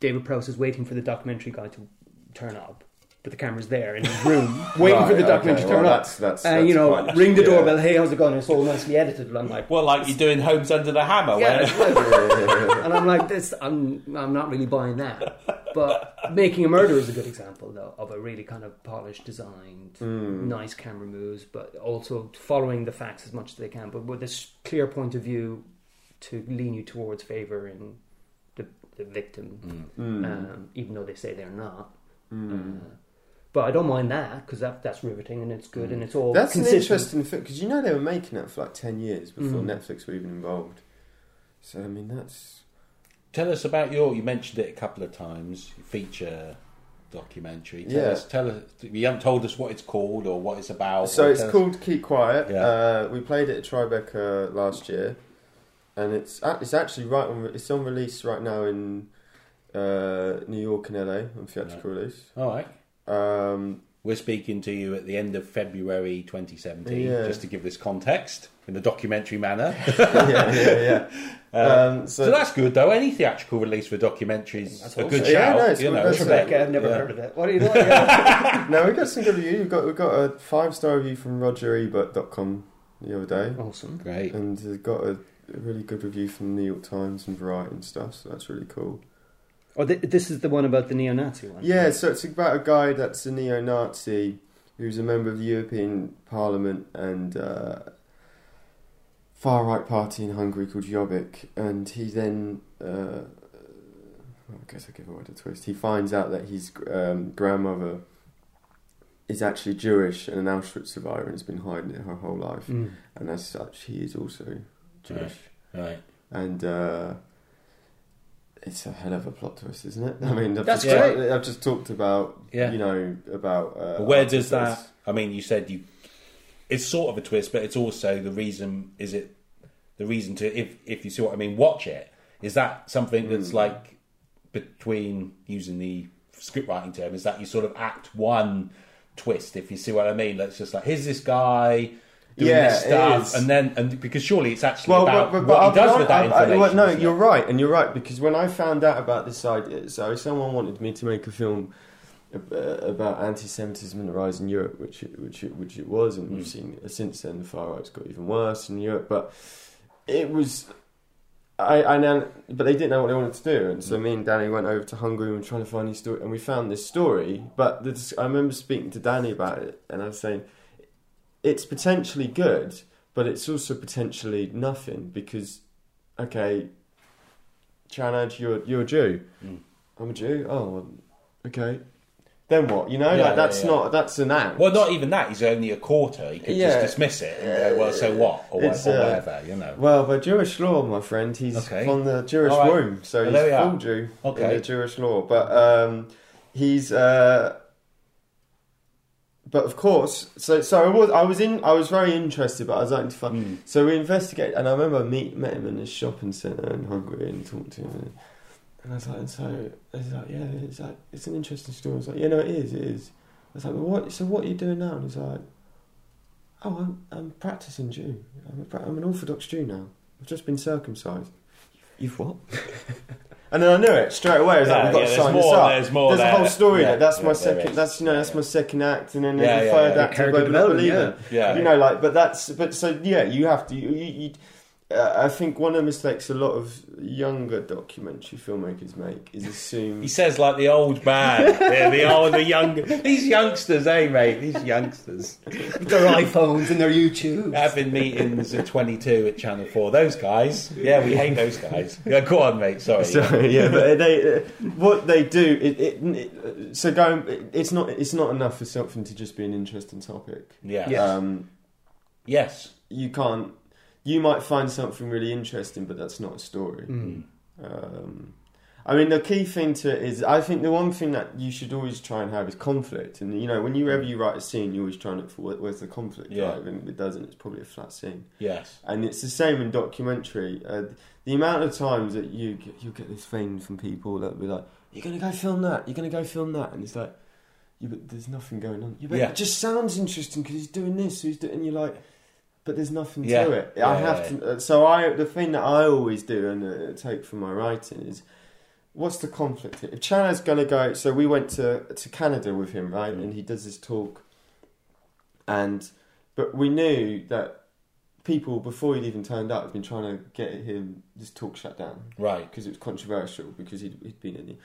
David Prowse is waiting for the documentary guy to turn up, but the camera's there in his room, waiting for the documentary okay, to turn well, up. That's, that's, And, that's you know, quite- ring the yeah. doorbell, hey, how's it going? It's all nicely edited. And I'm like, Well, like you're doing Homes Under the Hammer. yeah, like- Yeah. and I'm like, this, I'm, I'm not really buying that. But Making a Murder is a good example, though, of a really kind of polished, designed, Mm. nice camera moves, but also following the facts as much as they can, but with this clear point of view to lean you towards favouring the, the victim, Mm. um, even though they say they're not. Mm. Uh, but I don't mind that because that, that's riveting and it's good and it's all That's an interesting thing because you know they were making that for like ten years before Mm. Netflix were even involved. So I mean that's Tell us about your. You mentioned it a couple of times. Feature documentary. Tell Yeah. us. Tell us. You haven't told us what it's called or what it's about. so it's tell us- called Keep Quiet. Yeah. Uh, we played it at Tribeca last year, and it's it's actually right on it's on release right now in uh, New York and LA on theatrical release. All right. Um, We're speaking to you at the end of February 2017, Yeah. just to give this context in a documentary manner. yeah, yeah, yeah. Um, so, so, that's good, though. Any theatrical release for documentaries That's a awesome. good Yeah, no, it's you good. know, That's it's right. Rebecca, I've never Yeah. heard of it. What are you doing? Yeah. no, we got some good reviews. We got we got a five star review from RogerEbert.com the other day. awesome. great. and got a, a really good review from the New York Times and Variety and stuff. So that's really cool. Oh, th- this is the one about the neo-Nazi one. Yeah, so it's about a guy that's a neo-Nazi who's a member of the European Parliament and uh, far right party in Hungary called Jobbik, and he then. Uh, I guess I give away the twist. He finds out that his um, grandmother is actually Jewish and an Auschwitz survivor and has been hiding it her whole life. Mm. And as such, he is also Jewish. Right. and uh, it's a hell of a plot twist, isn't it? I mean, I've That's just, great. I've just talked about, Yeah. you know, about uh, where does that? I mean, you said you. It's sort of a twist, but it's also the reason. Is it the reason to? If if you see what I mean, watch it. Is that something that's Mm. like between using the script writing term? Is that you sort of act one twist? If you see what I mean, let's just like here's this guy doing Yeah, this stuff, and then and because surely it's actually Well, about but, but, what he does be with that hon- I- I- well, no, you're right, and you're right because when I found out about this idea, so someone wanted me to make a film uh, about anti-Semitism and the rise in Europe, which it, which it, which it was, and we've Mm. seen uh, since then the far right's got even worse in Europe. But it was, I, I know, but they didn't know what they wanted to do, and so me and Danny went over to Hungary and were trying to find these story, and we found this story. But the, I remember speaking to Danny about it, and I was saying it's potentially good, but it's also potentially nothing because, okay, Csanád, you're you're a Jew. Mm. I'm a Jew. Oh, okay. Then what? You know, Yeah, like that's yeah, yeah. not that's an act. Well, not even that. He's only a quarter. He could just dismiss it and go, "Well, so what?" or, or uh, whatever. You know. Well, by Jewish law, my friend, he's Okay. from the Jewish right. womb, so Well, he's full Jew Okay. in the Jewish law. But um, he's, uh, but of course, so so I was I was in I was very interested, but I was like, Mm. so we investigate, and I remember I meet met him in a shopping centre in Hungary and talked to him, and, and I was like, and so he's like, yeah, it's like it's an interesting story. I was like, yeah, no, it is, it is. I was like, well, what? So what are you doing now? And he's like, oh, I'm I'm practicing Jew. I'm, a, I'm an Orthodox Jew now. I've just been circumcised. You've what? and then I knew it straight away. I was Yeah, like, we've got yeah, to there's sign more, this up. there's more There's a whole story. Yeah, there. That's yeah, my there second. is. That's you know that's my second act, and then Yeah, the yeah, third yeah. act. Character I won't development, believe yeah. it. Yeah. You know, like, but that's, but so yeah, you have to. You, you, you, I think one of the mistakes a lot of younger documentary filmmakers make is assume. He says like the old man, yeah, the old, the young, these youngsters, eh, mate? These youngsters Their iPhones and their YouTube. having meetings at 22 at Channel 4. Those guys, yeah, we hate those guys. Yeah, go on, mate. Sorry. Sorry, yeah, but they, uh, what they do, it, it, it, so going, it, it's not, it's not enough for something to just be an interesting topic. Yeah. Yeah. Um, Yes. you can't, you might find something really interesting, but that's not a story. Mm. Um, I mean, the key thing to it is, I think the one thing that you should always try and have is conflict. And you know, whenever you write a scene, you're always trying to look for where's the conflict, Yeah. right? And if it doesn't, it's probably a flat scene. Yes. And it's the same in documentary. Uh, the amount of times that you get, you get this thing from people that be like, "You're gonna go film that. You're gonna go film that," and it's like, "Yeah, but there's nothing going on. Yeah, but Yeah. it just sounds interesting because he's doing this. He's doing. And you're like, but there's nothing Yeah. to it. Yeah, I have yeah, to. uh, So I, the thing that I always do and uh, take from my writing is. What's the conflict? If Csanád's going to go, so we went to to Canada with him, right? Mm. And he does this talk, and but we knew that people before he'd even turned up had been trying to get him this talk shut down Right. because it was controversial because he'd, he'd been in the.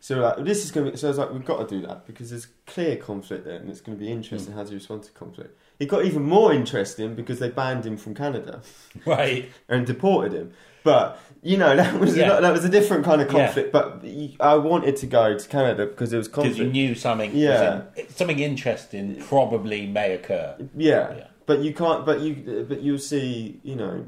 So we're like this is going to be. So I was like, we've got to do that because there's clear conflict there, and it's going to be interesting how to respond to conflict. It got even more interesting because they banned him from Canada Right. and deported him. But you know that was Yeah. that was a different kind of Yeah. conflict. But I wanted to go to Canada because it was Because you knew something, Yeah. in- something interesting probably may occur. Yeah. Yeah. But you can't. But you. But you'll see. You know.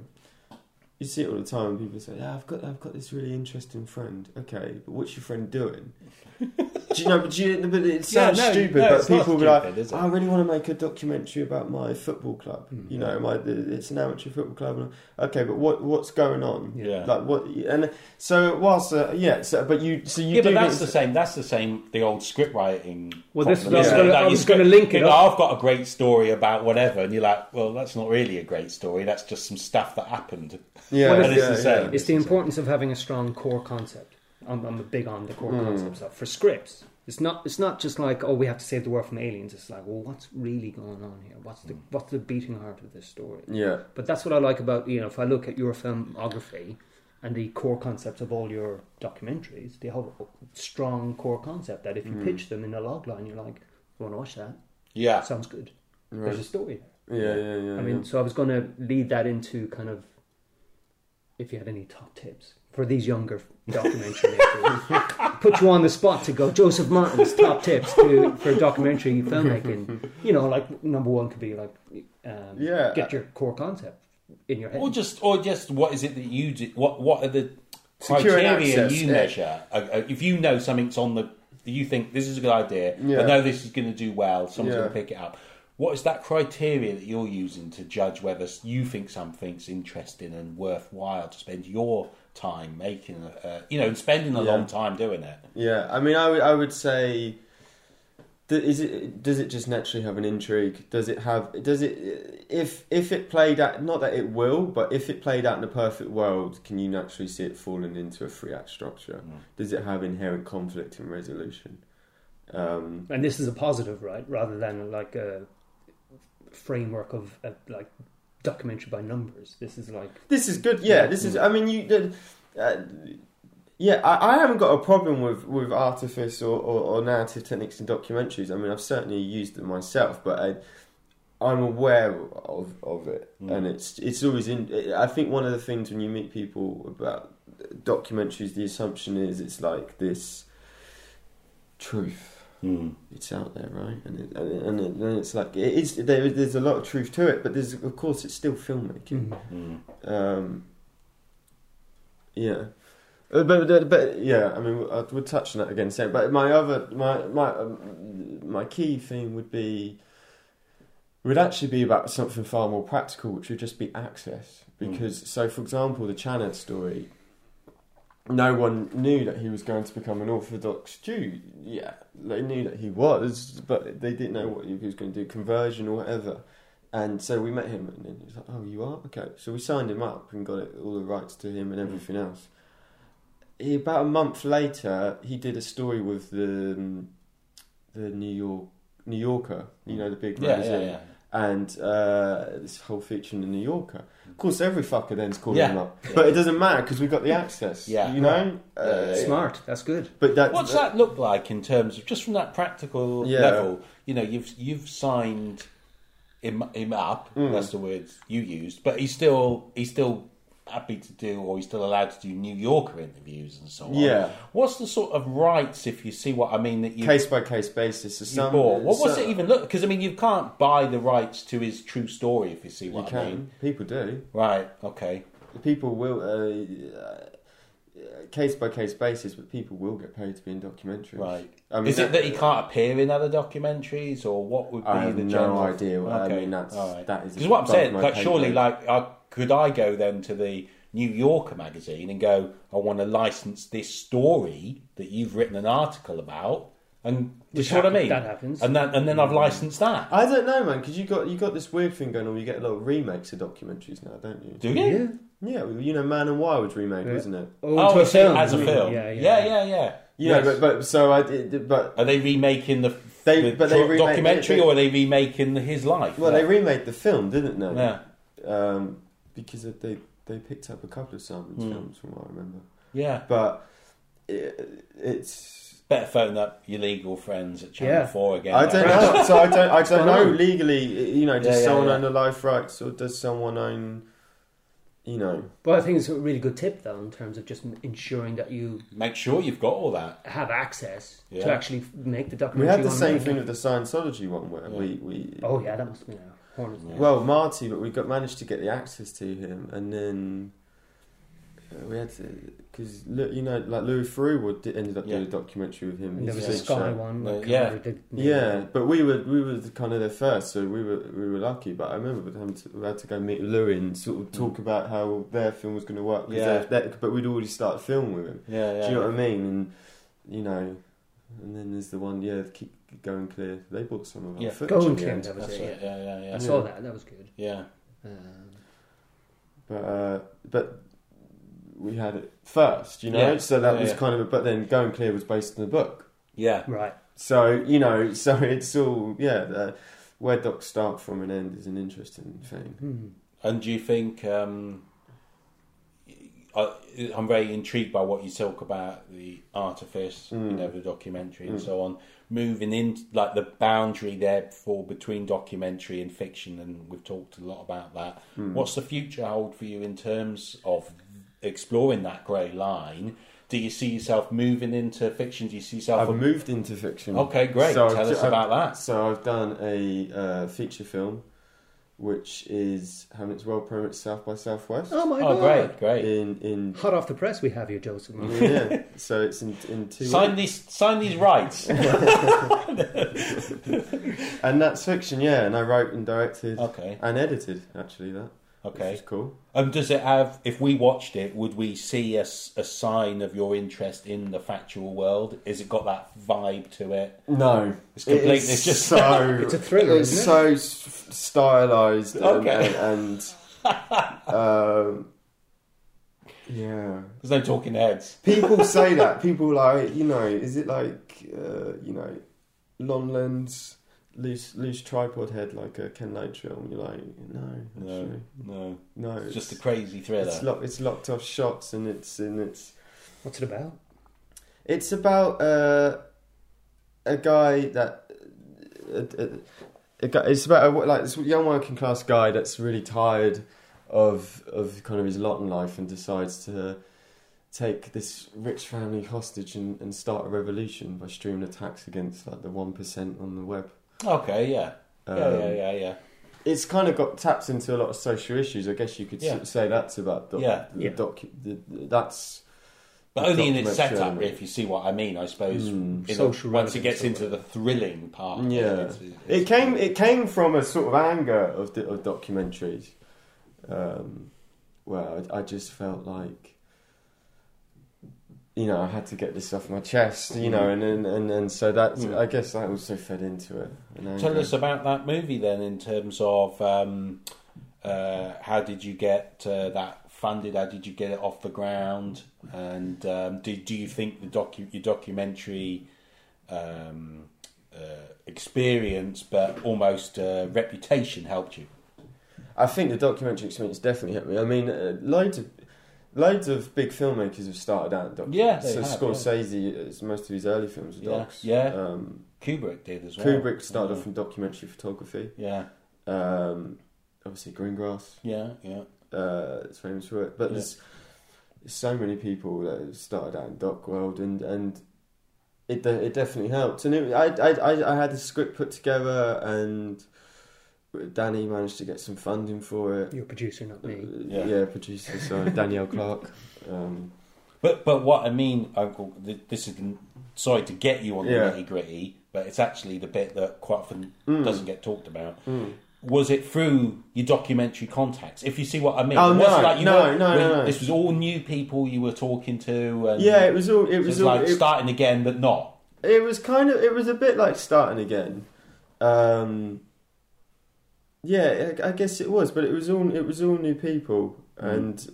You see it all the time. People say, "Yeah, I've got, I've got this really interesting friend." Okay, but what's your friend doing? do you know? But, do you, but it sounds no, stupid. no, but it's not people will be like, stupid, is "I really want to make a documentary about my football club." Mm. You know, my it's an amateur football club. Okay, but what what's going on? Yeah. Like what? And so whilst uh, yeah, so, but you so you yeah, do but that's need- the same. That's the same. The old script writing. Well, this- problem, isn't gonna- it? I Like, was you script- gonna link it you go. I've got a great story about whatever, and you're like, well, that's not really a great story. That's just some stuff that happened. Yeah, Well, it's yeah, the same. yeah. It's the importance of having a strong core concept. I'm, I'm big on the core Mm. concept stuff for scripts. It's not. It's not just like oh, we have to save the world from aliens. It's like well, what's really going on here? What's the what's the beating heart of this story? Yeah. But that's what I like about you know. If I look at your filmography and the core concepts of all your documentaries, they have a strong core concept that if you Mm. pitch them in a log line, you're like, "I want to watch that. Yeah. Sounds good. Right. There's a story." there. Yeah, yeah, yeah. I mean, yeah. so I was going to lead that into kind of if you had any top tips for these younger documentary makers. Put you on the spot to go Joseph Martin's top tips to, for documentary filmmaking. You know, like number one could be like um, Yeah. get your core concept in your head. Or just, or just, what is it that you do? What, what are the Secure criteria access, you yeah. measure? Uh, uh, if you know something's on the, you think this is a good idea. Yeah. I know this is going to do well. Someone's Yeah. going to pick it up. What is that criteria that you're using to judge whether you think something's interesting and worthwhile to spend your time making, uh, you know, and spending a Yeah. long time doing it? Yeah, I mean, I would, I would say, is it does it just naturally have an intrigue? Does it have? Does it if if it played out? Not that it will, but if it played out in a perfect world, can you naturally see it falling into a free act structure? Mm. Does it have inherent conflict and resolution? Um, And this is a positive, right? Rather than like a framework of uh, like documentary by numbers. This is like This is good. Yeah, this is. I mean, you. Uh, yeah, I, I haven't got a problem with with artifice or, or, or narrative techniques in documentaries. I mean, I've certainly used them myself, but I, I'm aware of of it, Mm. and it's it's always in. I think one of the things when you meet people about documentaries, the assumption is it's like this truth Mm. it's out there, right? And it, and, it, and, it's like it is. There, there's a lot of truth to it, but there's of course it's still filmmaking. Mm. Um, yeah, Uh, but, but but yeah, I mean, we'll, we'll touch on that again soon. But my other my my um, my key thing would be would actually be about something far more practical, which would just be access. Because so, for example, the Csanád story. No one knew that he was going to become an Orthodox Jew. Yeah, they knew that he was, but they didn't know what he was going to do, conversion or whatever. And so we met him, and then he was like, "Oh, you are okay." So we signed him up and got it, all the rights to him and everything else. He, about a month later, he did a story with the um, the New York New Yorker, you know, the big Yeah, magazine, yeah, yeah. And uh, this whole feature in the New Yorker. Of course, every fucker then's calling Yeah. him up, Yeah. but it doesn't matter because we've got the access. Yeah. you know, Yeah, Uh, smart. That's good. But that, What's that look like in terms of just from that practical Yeah. level? You know, you've you've signed him him up. Mm. That's the word you used, but he's still he's still happy to do, or he's still allowed to do New Yorker interviews and so on. Yeah. What's the sort of rights, if you see what I mean, that you case by case basis. So you some, bought? What was so- it even look? Because I mean, you can't buy the rights to his true story, if you see You what I can. mean. People do. Right. Okay. People will. Uh, case by case basis, but people will get paid to be in documentaries. Right. I mean, Is it that he can't appear in other documentaries, or what would be I have the no general? idea. I Okay, mean, that's right. that is Because what I'm saying, like, surely, like, I, could I go then to the New Yorker magazine and go, I want to license this story that you've written an article about, and do you Which see what I mean? that happens. and then and then I've licensed that. I don't know, man, because you got you got this weird thing going on. where You get a lot of remakes of documentaries now, don't you? Do you? Yeah, well, you know, Man on Wire was remade, Yeah. wasn't it? Oh, Oh, to a I see, film. as a film. Yeah, yeah, yeah, yeah. yeah. You know, but but so I did, but Are they remaking the, They- the but they tro- remake- documentary, they- or are they remaking his life? well, yeah. they remade the film, didn't they? yeah, Um, because they they picked up a couple of Simon's Hmm. films, from what I remember. yeah. But it, it's Better phone up your legal friends at Channel Yeah. Four again. I don't know. So I don't. I don't know legally. You know, does Yeah, yeah, someone yeah. own the life rights, or does someone own? You know, But I think it's a really good tip, though, in terms of just ensuring that you Make sure you've got all that. have access Yeah. to actually make the documents. we documentary. had the same thing with the Scientology one, where Yeah. we we. Oh yeah, that must have been a. Well, Marty, but we got managed to get the access to him, and then uh, we had to because you know, like Louis Theroux would ended up doing Yeah. a documentary with him. and there was a Sky show. one. I can't yeah. remember the name. Yeah, but we were we were kind of there first, so we were we were lucky. But I remember having to, we had to go meet Louis and sort of talk about how their film was going to work. 'cause Yeah. they're- they're- but we'd already started filming with him. Yeah, yeah. Do you know what I mean? And you know, and then there's the one, yeah, keep going clear. They bought some of our Yeah. footage. Going in the clear, that was That's it. right. Yeah. Yeah, yeah, yeah. I saw that. That was good. Yeah. Um, But uh, but we had it first, you know. Yeah. So that Yeah, was yeah. kind of. But then going clear was based on the book. Yeah. right. So you know, so it's all yeah. The, where docs start from and end is an interesting thing. Hmm. And do you think um, I, I'm very intrigued by what you talk about the artifice, you Mm. know, the documentary and Mm. so on, moving in like the boundary there for between documentary and fiction, and we've talked a lot about that. Mm. What's the future hold for you in terms of exploring that grey line? Do you see yourself moving into fiction? Do you see yourself? I've moved into fiction. Okay, great. So Tell I've- us about that. So I've done a uh, feature film, which is having its world premiere at South by Southwest Oh my Oh, god! great, great. in in Hot off the press, we have you, Joseph. yeah. So it's in in two Sign these, sign these rights. and that's fiction, yeah. And I wrote and directed okay, and edited actually that. Which okay. is cool. Um, does it have? If we watched it, would we see a sign of your interest in the factual world? Is it got that vibe to it? No, It's completely It's it's just so. It's a thriller, It's isn't it? so stylized and, Okay. and, and um, yeah. there's no talking heads. People say that. People like, you know, is it like, uh, you know, long lens, loose loose tripod head like a Ken Loach film. You're like, no, No, actually, no. no. It's just a crazy thriller. it's, lock, it's locked off shots, and it's and it's What's it about? it's about uh, a guy that a, a, a guy, it's about a, like this young working class guy that's really tired of of kind of his lot in life and decides to take this rich family hostage and, and start a revolution by streaming attacks against like the one percent on the web. Okay, yeah. Um, yeah, yeah, yeah, yeah. It's kind of got taps into a lot of social issues. I guess you could Yeah. say that's about doc, Yeah. the Yeah. docu- the, the, that's But only in its setup, element. if you see what I mean, I suppose. Mm. in Social once it gets into the thrilling part, Yeah. it's- it's- It came. It came from a sort of anger of, of documentaries, um, where I, I just felt like, you know, I had to get this off my chest, you know, and and and, and so that Mm. I guess that also fed into it. Tell us about that movie then, in terms of um, uh, how did you get uh, that funded? How did you get it off the ground? And um, do do you think the docu- your documentary um, uh, experience, but almost uh, reputation, helped you? I think the documentary experience definitely helped me. I mean, uh, loads of loads of big filmmakers have started out in documentaries. Yeah, they so have, Scorsese, it's most of his early films are Yeah, docs. yeah. Um, Kubrick did as well. Kubrick started yeah. off in documentary photography. Yeah, Um, obviously, Greengrass. yeah, yeah. uh, it's famous for it. But Yeah. there's, so many people that have started out in doc world, and and it it definitely helped. And it, I I I had the script put together, and Danny managed to get some funding for it. Your producer, not me. Uh, Yeah. yeah, producer. Sorry, Danielle Clark. Um, But but what I mean, Uncle, th- this is sorry to get you on the Yeah. nitty gritty, but it's actually the bit that quite often Mm. doesn't get talked about. mm. Was it through your documentary contacts? If you see what I mean. Oh, It wasn't no, you no, weren't- no, no, no. This was all new people you were talking to. And Yeah, it was all. It so was all. like it, starting again, but not. it was kind of. It was a bit like starting again. Um, yeah, I I guess it was, but it was all. It was all new people, Mm. and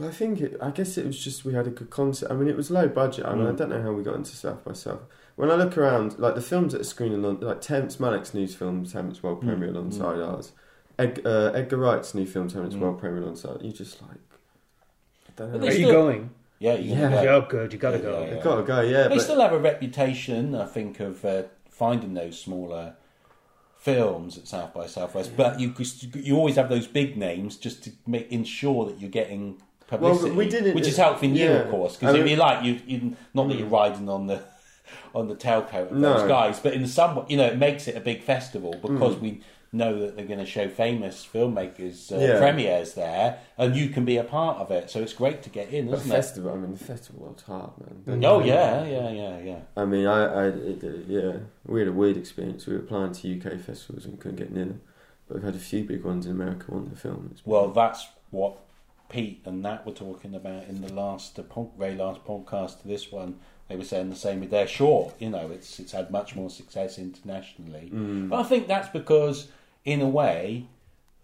I think. It, I guess it was just we had a good concept. I mean, it was low budget. I mean, I Mm. don't know how we got into South by South. When I look around, like the films that are screening on, like Terrence Malick's new film, Terrence World Mm. Premier alongside ours. Ed, uh, Edgar Wright's new film, Terrence Mm. World Premier alongside. You just like. I don't know. Are they you going? Yeah, you Yeah. gotta go. Oh, good. You got to Yeah, go. yeah, You gotta go, yeah. They but, still have a reputation, I think, of uh, finding those smaller films at South by Southwest. But you you always have those big names just to make ensure that you're getting Well, publicity, we didn't- which is helping you, of course. Because I if mean- you like, you, you not that you're riding on the on the tailcoat of No. those guys, but in some you know it makes it a big festival because Mm. we know that they're going to show famous filmmakers uh, Yeah. premieres there, and you can be a part of it. So it's great to get in, isn't it? festival, I mean, the festival world's hard, man. Oh yeah, yeah, yeah, yeah. I mean, I, I it, uh, yeah, we had a weird experience. We were applying to UK festivals and couldn't get near them, but we've had a few big ones in America want the film. Well, that's what Pete and Nat were talking about in the last uh, pod, very last podcast to this one. They were saying the same with their short. You know, it's it's had much more success internationally. Mm. But I think that's because, in a way,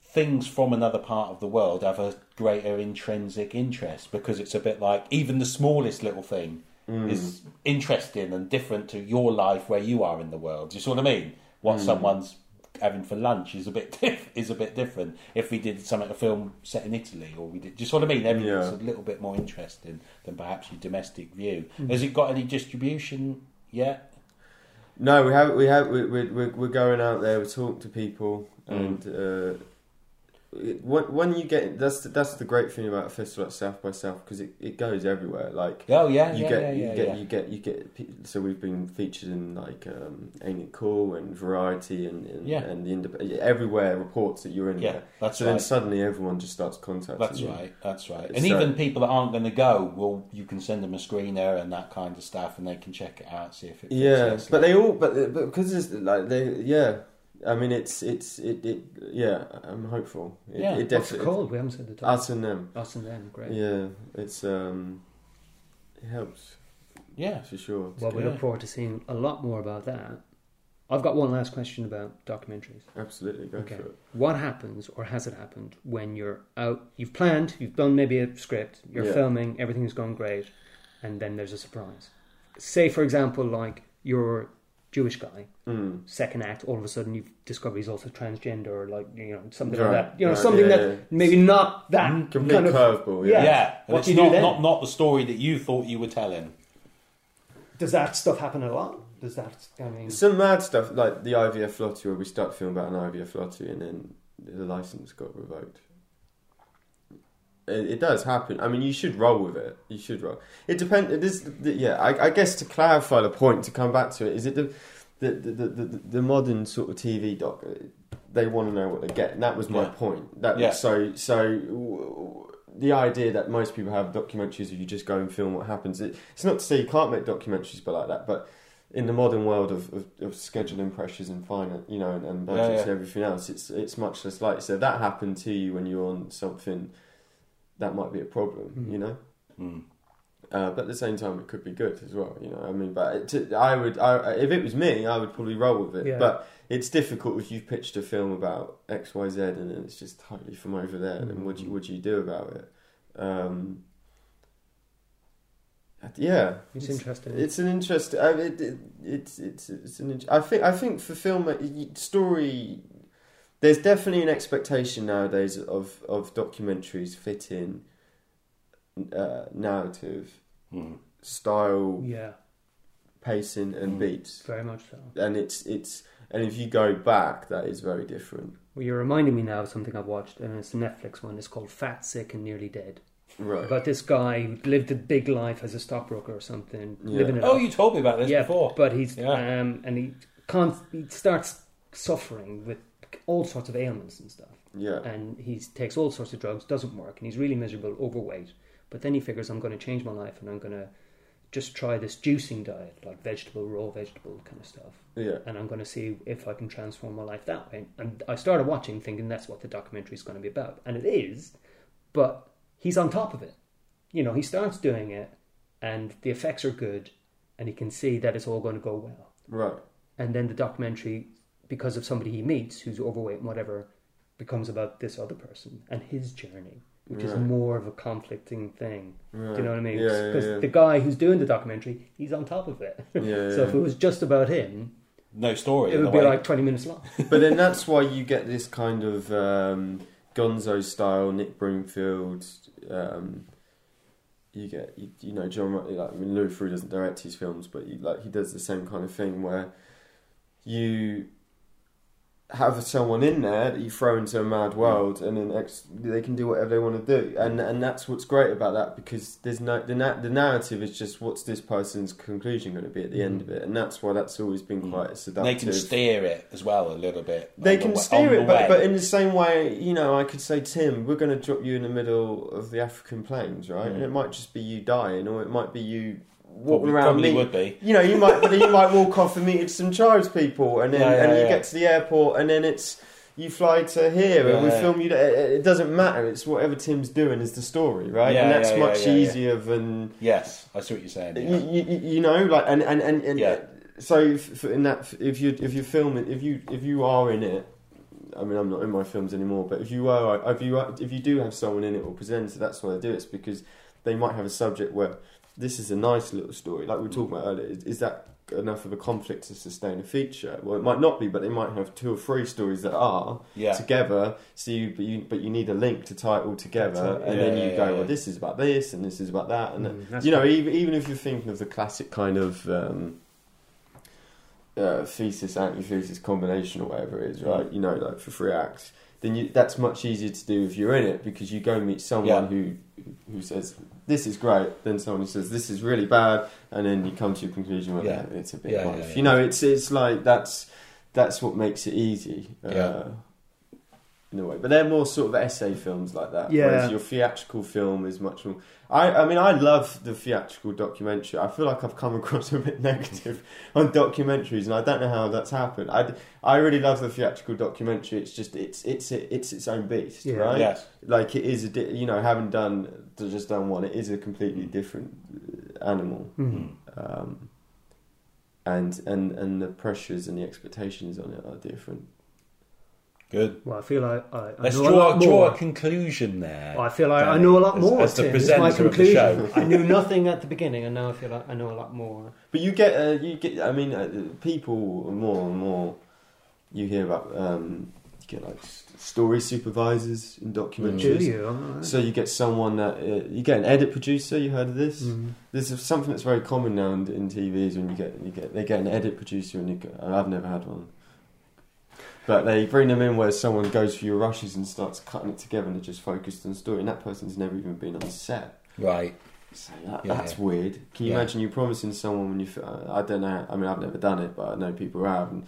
things from another part of the world have a greater intrinsic interest because it's a bit like even the smallest little thing Mm. is interesting and different to your life where you are in the world. Do you see what I mean? What Mm. someone's having for lunch is a bit diff- is a bit different. If we did something a film set in Italy, or we did, just what I mean. Everything's Yeah. a little bit more interesting than perhaps your domestic view. Has it got any distribution yet? No, we have we have we we we're, we're going out there. We talk to people, Mm. and uh, when when you get that's the, that's the great thing about a festival like South by South because it, it goes everywhere. Like Oh yeah, you yeah, get yeah, you yeah, get you get you get so we've been featured in like um, Ain't It Cool and Variety and and, Yeah. and the indep- everywhere reports that you're in yeah, there. that's So right. then suddenly everyone just starts contacting That's you. right. That's right. And So- even people that aren't going to go, well, you can send them a screener and that kind of stuff, and they can check it out, see if it. Yeah, but they all but, but because it's like they yeah. I mean, it's it's it, it yeah. I'm hopeful. It, Yeah. it What's it called? We haven't said the title. us and them. Us and them. Great. Yeah, it's um, it helps yeah. for sure. Well, we Yeah. look forward to seeing a lot more about that. I've got one last question about documentaries. Absolutely, go Okay. for it. What happens, or has it happened, when you're out? You've planned, you've done maybe a script, you're Yeah. filming, everything's gone great, and then there's a surprise. Say, for example, like you're Jewish guy. Mm. Second act, all of a sudden you discover he's also transgender, or like you know something Right, like that. You know right, something yeah, that yeah. maybe not that Complete kind of. curveball. Yeah. Yeah. Yeah, and What it's do you do not, then? not not the story that you thought you were telling. Does that stuff happen a lot? Does that? I mean, Some mad stuff like the IVF lottery, where we start filming about an IVF lottery, and then the license got revoked. It, it does happen. I mean, you should roll with it. You should roll. It depends. It is. The, yeah, I, I guess to clarify the point, to come back to it, is it the the the, the, the, modern sort of TV doc? uh, They want to know what they get, and that was my Yeah. point. That Yeah. so so. w- The idea that most people have documentaries where you just go and film what happens. It, it's not to say you can't make documentaries, but like that. But in the modern world of, of, of scheduling pressures and finance, you know, and, and budgets Yeah, yeah. and everything else, it's it's much less likely. So that happened to you when you're on something that might be a problem, Mhm. you know. Mm. Uh, but at the same time, it could be good as well, you know. I mean, but it, to, I would, I, if it was me, I would probably roll with it. Yeah. But it's difficult if you've pitched a film about X, Y, Z, and then it's just totally from over there. Mm. And what do you, what do you do about it? Um, yeah, it's interesting. it's an interesting. I mean, it, it, it's it's it's an. int- I think I think for film story, there's definitely an expectation nowadays of of documentaries fitting uh, narrative, Mm. style, yeah, pacing, and Mm. beats, very much so. and it's it's and if you go back, that is very different. Well, you're reminding me now of something I've watched, and it's a Netflix one. It's called Fat, Sick, and Nearly Dead. Right. About this guy who lived a big life as a stockbroker or something, Yeah. living it Oh, up. you told me about this yeah, before. but he's Yeah. um, and he can't. He starts suffering with all sorts of ailments and stuff, yeah. and he takes all sorts of drugs, doesn't work, and he's really miserable, overweight. But then he figures, I'm going to change my life, and I'm going to just try this juicing diet, like vegetable, raw vegetable kind of stuff Yeah. and I'm going to see if I can transform my life that way. And I started watching thinking that's what the documentary is going to be about. And it is, but he's on top of it. You know, he starts doing it and the effects are good and he can see that it's all going to go well. Right. And then the documentary, because of somebody he meets who's overweight and whatever, becomes about this other person and his journey, which is more of a conflicting thing. Right. Do you know what I mean? Yeah, yeah, Because yeah. the guy who's doing the documentary, he's on top of it. Yeah, yeah, so if it was just about him, no story. it would be way. like 20 minutes long. but then that's why you get this kind of um, Gonzo style Nick Broomfield. Um, you get you, you know John like I mean Louis Theroux doesn't direct his films, but he, like he does the same kind of thing where you have someone in there that you throw into a mad world, and then ex- they can do whatever they want to do, and and that's what's great about that because there's no the na- the narrative is just what's this person's conclusion going to be at the end of it, and that's why that's always been Mm. quite a seductive. they can steer it as well a little bit. They on the can steer it, the but, but in the same way, you know, I could say, Tim, we're going to drop you in the middle of the African plains, right? Mm. And it might just be you dying, or it might be you walking probably, around. probably meet- would be. You know, you might, but you might walk off and meet some tribes people, and then Yeah, yeah, and you yeah. get to the airport, and then it's you fly to here, and we film you. It, it doesn't matter. It's whatever Tim's doing is the story, right? And that's much easier than Yes, I see what you're saying. you, you, you know, like and and and, and Yeah. so if, in that if you if you're filming, if you if you are in it I mean I'm not in my films anymore but if you are if you are, if you do have someone in it or presenter that's why I do it it's because they might have a subject where this is a nice little story like we were talking about earlier is, is that enough of a conflict to sustain a feature well it might not be but they might have two or three stories that are yeah. together so you but you but you need a link to tie it all together it, and yeah, then you yeah, go yeah. well this is about this and this is about that and Mm, you know, cool. even, even if you're thinking of the classic kind of um, uh, thesis antithesis combination or whatever it is, right? You know, like for three acts, then you, that's much easier to do if you're in it because you go meet someone Yeah. who who says this is great, then someone who says this is really bad, and then you come to a conclusion where Yeah. it's a bit Yeah, yeah. You know, it's it's like that's that's what makes it easy. Uh, Yeah. In a way, but they're more sort of essay films like that. Yeah. Whereas your theatrical film is much more. I, I mean, I love the theatrical documentary. I feel like I've come across a bit negative on documentaries, and I don't know how that's happened. I, I really love the theatrical documentary. It's just it's it's it's its own beast, Yeah. right? Yes. Like it is a di- you know having done just done one, it is a completely different uh, animal, Mhm. um, and and and the pressures and the expectations on it are different. Good. Well, I feel like I, I Let's know a draw, lot draw more. a conclusion there. I feel like I know a lot more. as the Tim. It's my presenter of the conclusion. show. I knew nothing at the beginning, and now I feel like I know a lot more. But you get, uh, you get. I mean, uh, people more and more. You hear about. Um, you get like s- story supervisors in documentaries. Do you? Alright. So you get someone that uh, you get an edit producer. You heard of this? Mm. This is something that's very common now in, in TVs when you get you get they get an edit producer and you go, I've never had one, but they bring them in where someone goes for your rushes and starts cutting it together and they're just focused on the story and that person's never even been on set. Right. So that, Yeah, that's yeah. weird. Can you Yeah. imagine you promising someone when you? uh, I don't know. I mean, I've never done it, but I know people who have. And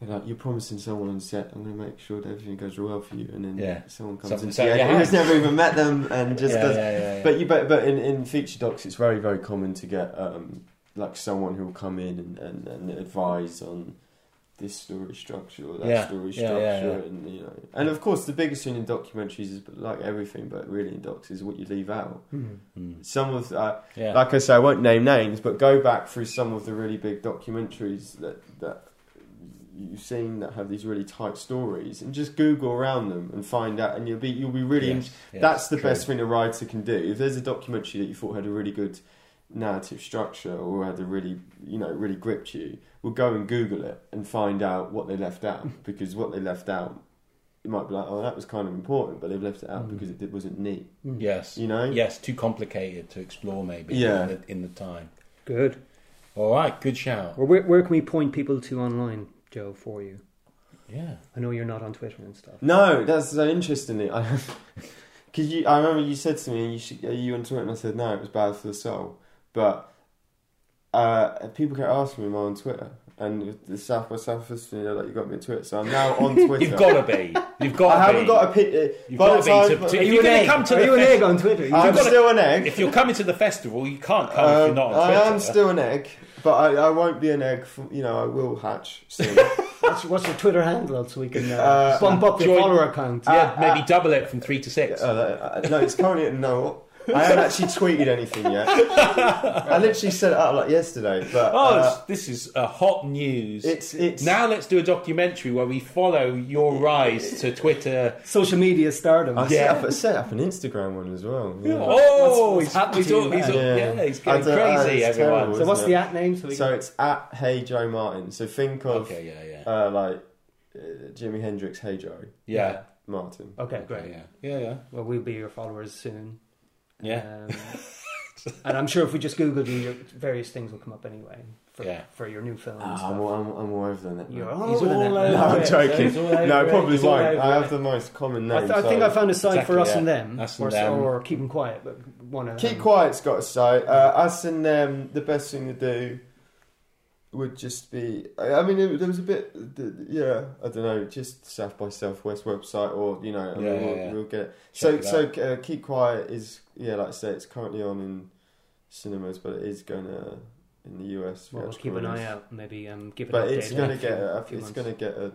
they're like, you're promising someone on set, I'm going to make sure that everything goes well for you, and then Yeah. someone comes Something the you edit who's never even met them and just yeah, does yeah, yeah, yeah. but you but, but in, in feature docs, it's very very common to get um, like someone who will come in and, and, and advise on this story structure or that Yeah, story structure, yeah, yeah. and you know, and of course the biggest thing in documentaries is like everything, but really in docs is what you leave out. Mm. Mm. Some of uh, yeah. like I say, I won't name names, but go back through some of the really big documentaries that that you've seen that have these really tight stories, and just Google around them and find out, and you'll be you'll be really. Yes, yes, that's the true. best thing a writer can do. If there's a documentary that you thought had a really good narrative structure or had a really you know really gripped you, we'll go and Google it and find out what they left out because what they left out. You might be like, oh, that was kind of important, but they've left it out Mm. because it, it wasn't neat. Mm. Yes. You know? Yes, too complicated to explore maybe Yeah. in, the, in the time. Good. All right, good shout. Well, where, where can we point people to online, Joe, for you? Yeah. I know you're not on Twitter and stuff. No, that's so interestingly. I, cause you, I remember you said to me, you should, "Are you on Twitter?" And I said, "No, it was bad for the soul." But uh, people kept asking me, "Am I on Twitter?" And with the South by Southwest, you know, like you got me on Twitter, so I'm now on Twitter. You've got to be. You've got to I haven't be. got a pic. You've got to be to- to- If you you're gonna come to Are the you an egg on Twitter? You I'm gotta- still an egg. If you're coming to the festival, you can't come if Um, you're not on Twitter. I Twitter. am still an egg, but I, I won't be an egg. For, you know, I will hatch soon. what's, what's your Twitter handle so we can uh, Uh, bump up your join- follower count? Yeah, Uh, maybe double it from three to six. Uh, uh, no, it's currently at no. I haven't actually tweeted anything yet. I literally set it up like yesterday, but oh, uh, this is a hot news. it's it's now let's do a documentary where we follow your rise to Twitter. Social media stardom. I Yeah. set, up, I set up an Instagram one as well. yeah. Oh, what's he's, happened he's, to all, he's all, yeah. Yeah. he's going I uh, crazy, everyone. terrible. so what's isn't the it? at name? So we So can... it's at Hey Joe Martin. So think of Okay, yeah, yeah, uh, like uh, Jimi Hendrix, Hey Joe yeah. Martin. Okay, great. Yeah, yeah, yeah. Well, we'll be your followers soon. Yeah. Um, and I'm sure if we just Googled you, your various things will come up anyway for, Yeah. for your new film. and Ah. I'm, all, I'm, I'm all over the net. You're all He's over the all net. over No, I'm it. joking. He's No, probably He's won't. I have the most common I, name. th- I think so- I found a site for us yeah. and them, Us or, and them. or keep them quiet, but one of Keep them. Quiet's got a site. Uh, us and them, the best thing to do would just be. I I mean, it, there was a bit. Yeah, I don't know. Just South by Southwest website, or you know, I mean, Yeah, we'll, yeah, yeah. we'll get. Check so, it so uh, Keep Quiet is yeah, like I say, it's currently on in cinemas, but it is going to in the US. Well, we'll keep an eye out. Maybe um, give it. But it's going in to a get. few- A, few it's going to get a.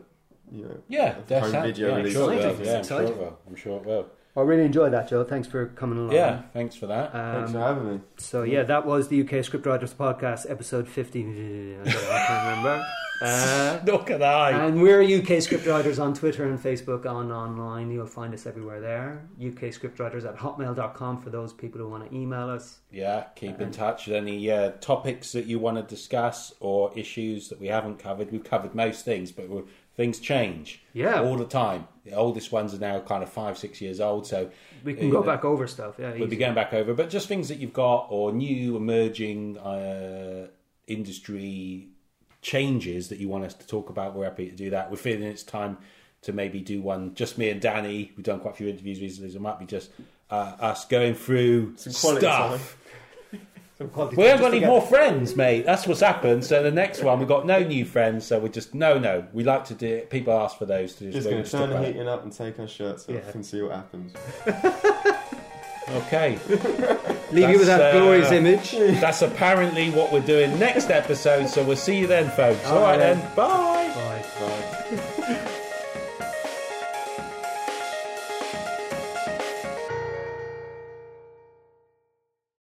You know. Yeah, a home that. video yeah, I'm release. sure it will. Yeah, I'm sure it will. I'm sure it will. I really enjoyed that, Joe. Thanks for coming along. Yeah, thanks for that. Thanks for Um, having me. so yeah, that was the UK Scriptwriters Podcast, episode fifty. I, don't know, I can't remember. Uh, Look at that. and we're UK Scriptwriters on Twitter and Facebook, on online. You'll find us everywhere there. UK Scriptwriters at hotmail.com for those people who want to email us. Yeah, keep in touch with any uh, topics that you want to discuss or issues that we haven't covered. We've covered most things, but we're, things change Yeah, all the time. The oldest ones are now kind of five, six years old, so we can uh, go back over stuff. Yeah, we'll be going back over. But just things that you've got or new emerging uh, industry changes that you want us to talk about, we're happy to do that. We're feeling it's time to maybe do one, just me and Danny. We've done quite a few interviews recently, so it might be just uh, us going through Some quality stuff. Some quality We haven't got any more friends, mate. That's what's happened. So the next one, we've got no new friends. So we're just no, no. We like to do it. People ask for those to just, Just go going to turn the about it. heating up and take our shirts off Yeah. and see what happens. Okay, Leave you with that That's, uh, glorious image. that's apparently what we're doing next episode. So we'll see you then, folks. All All right right, then. Bye. Bye. Bye.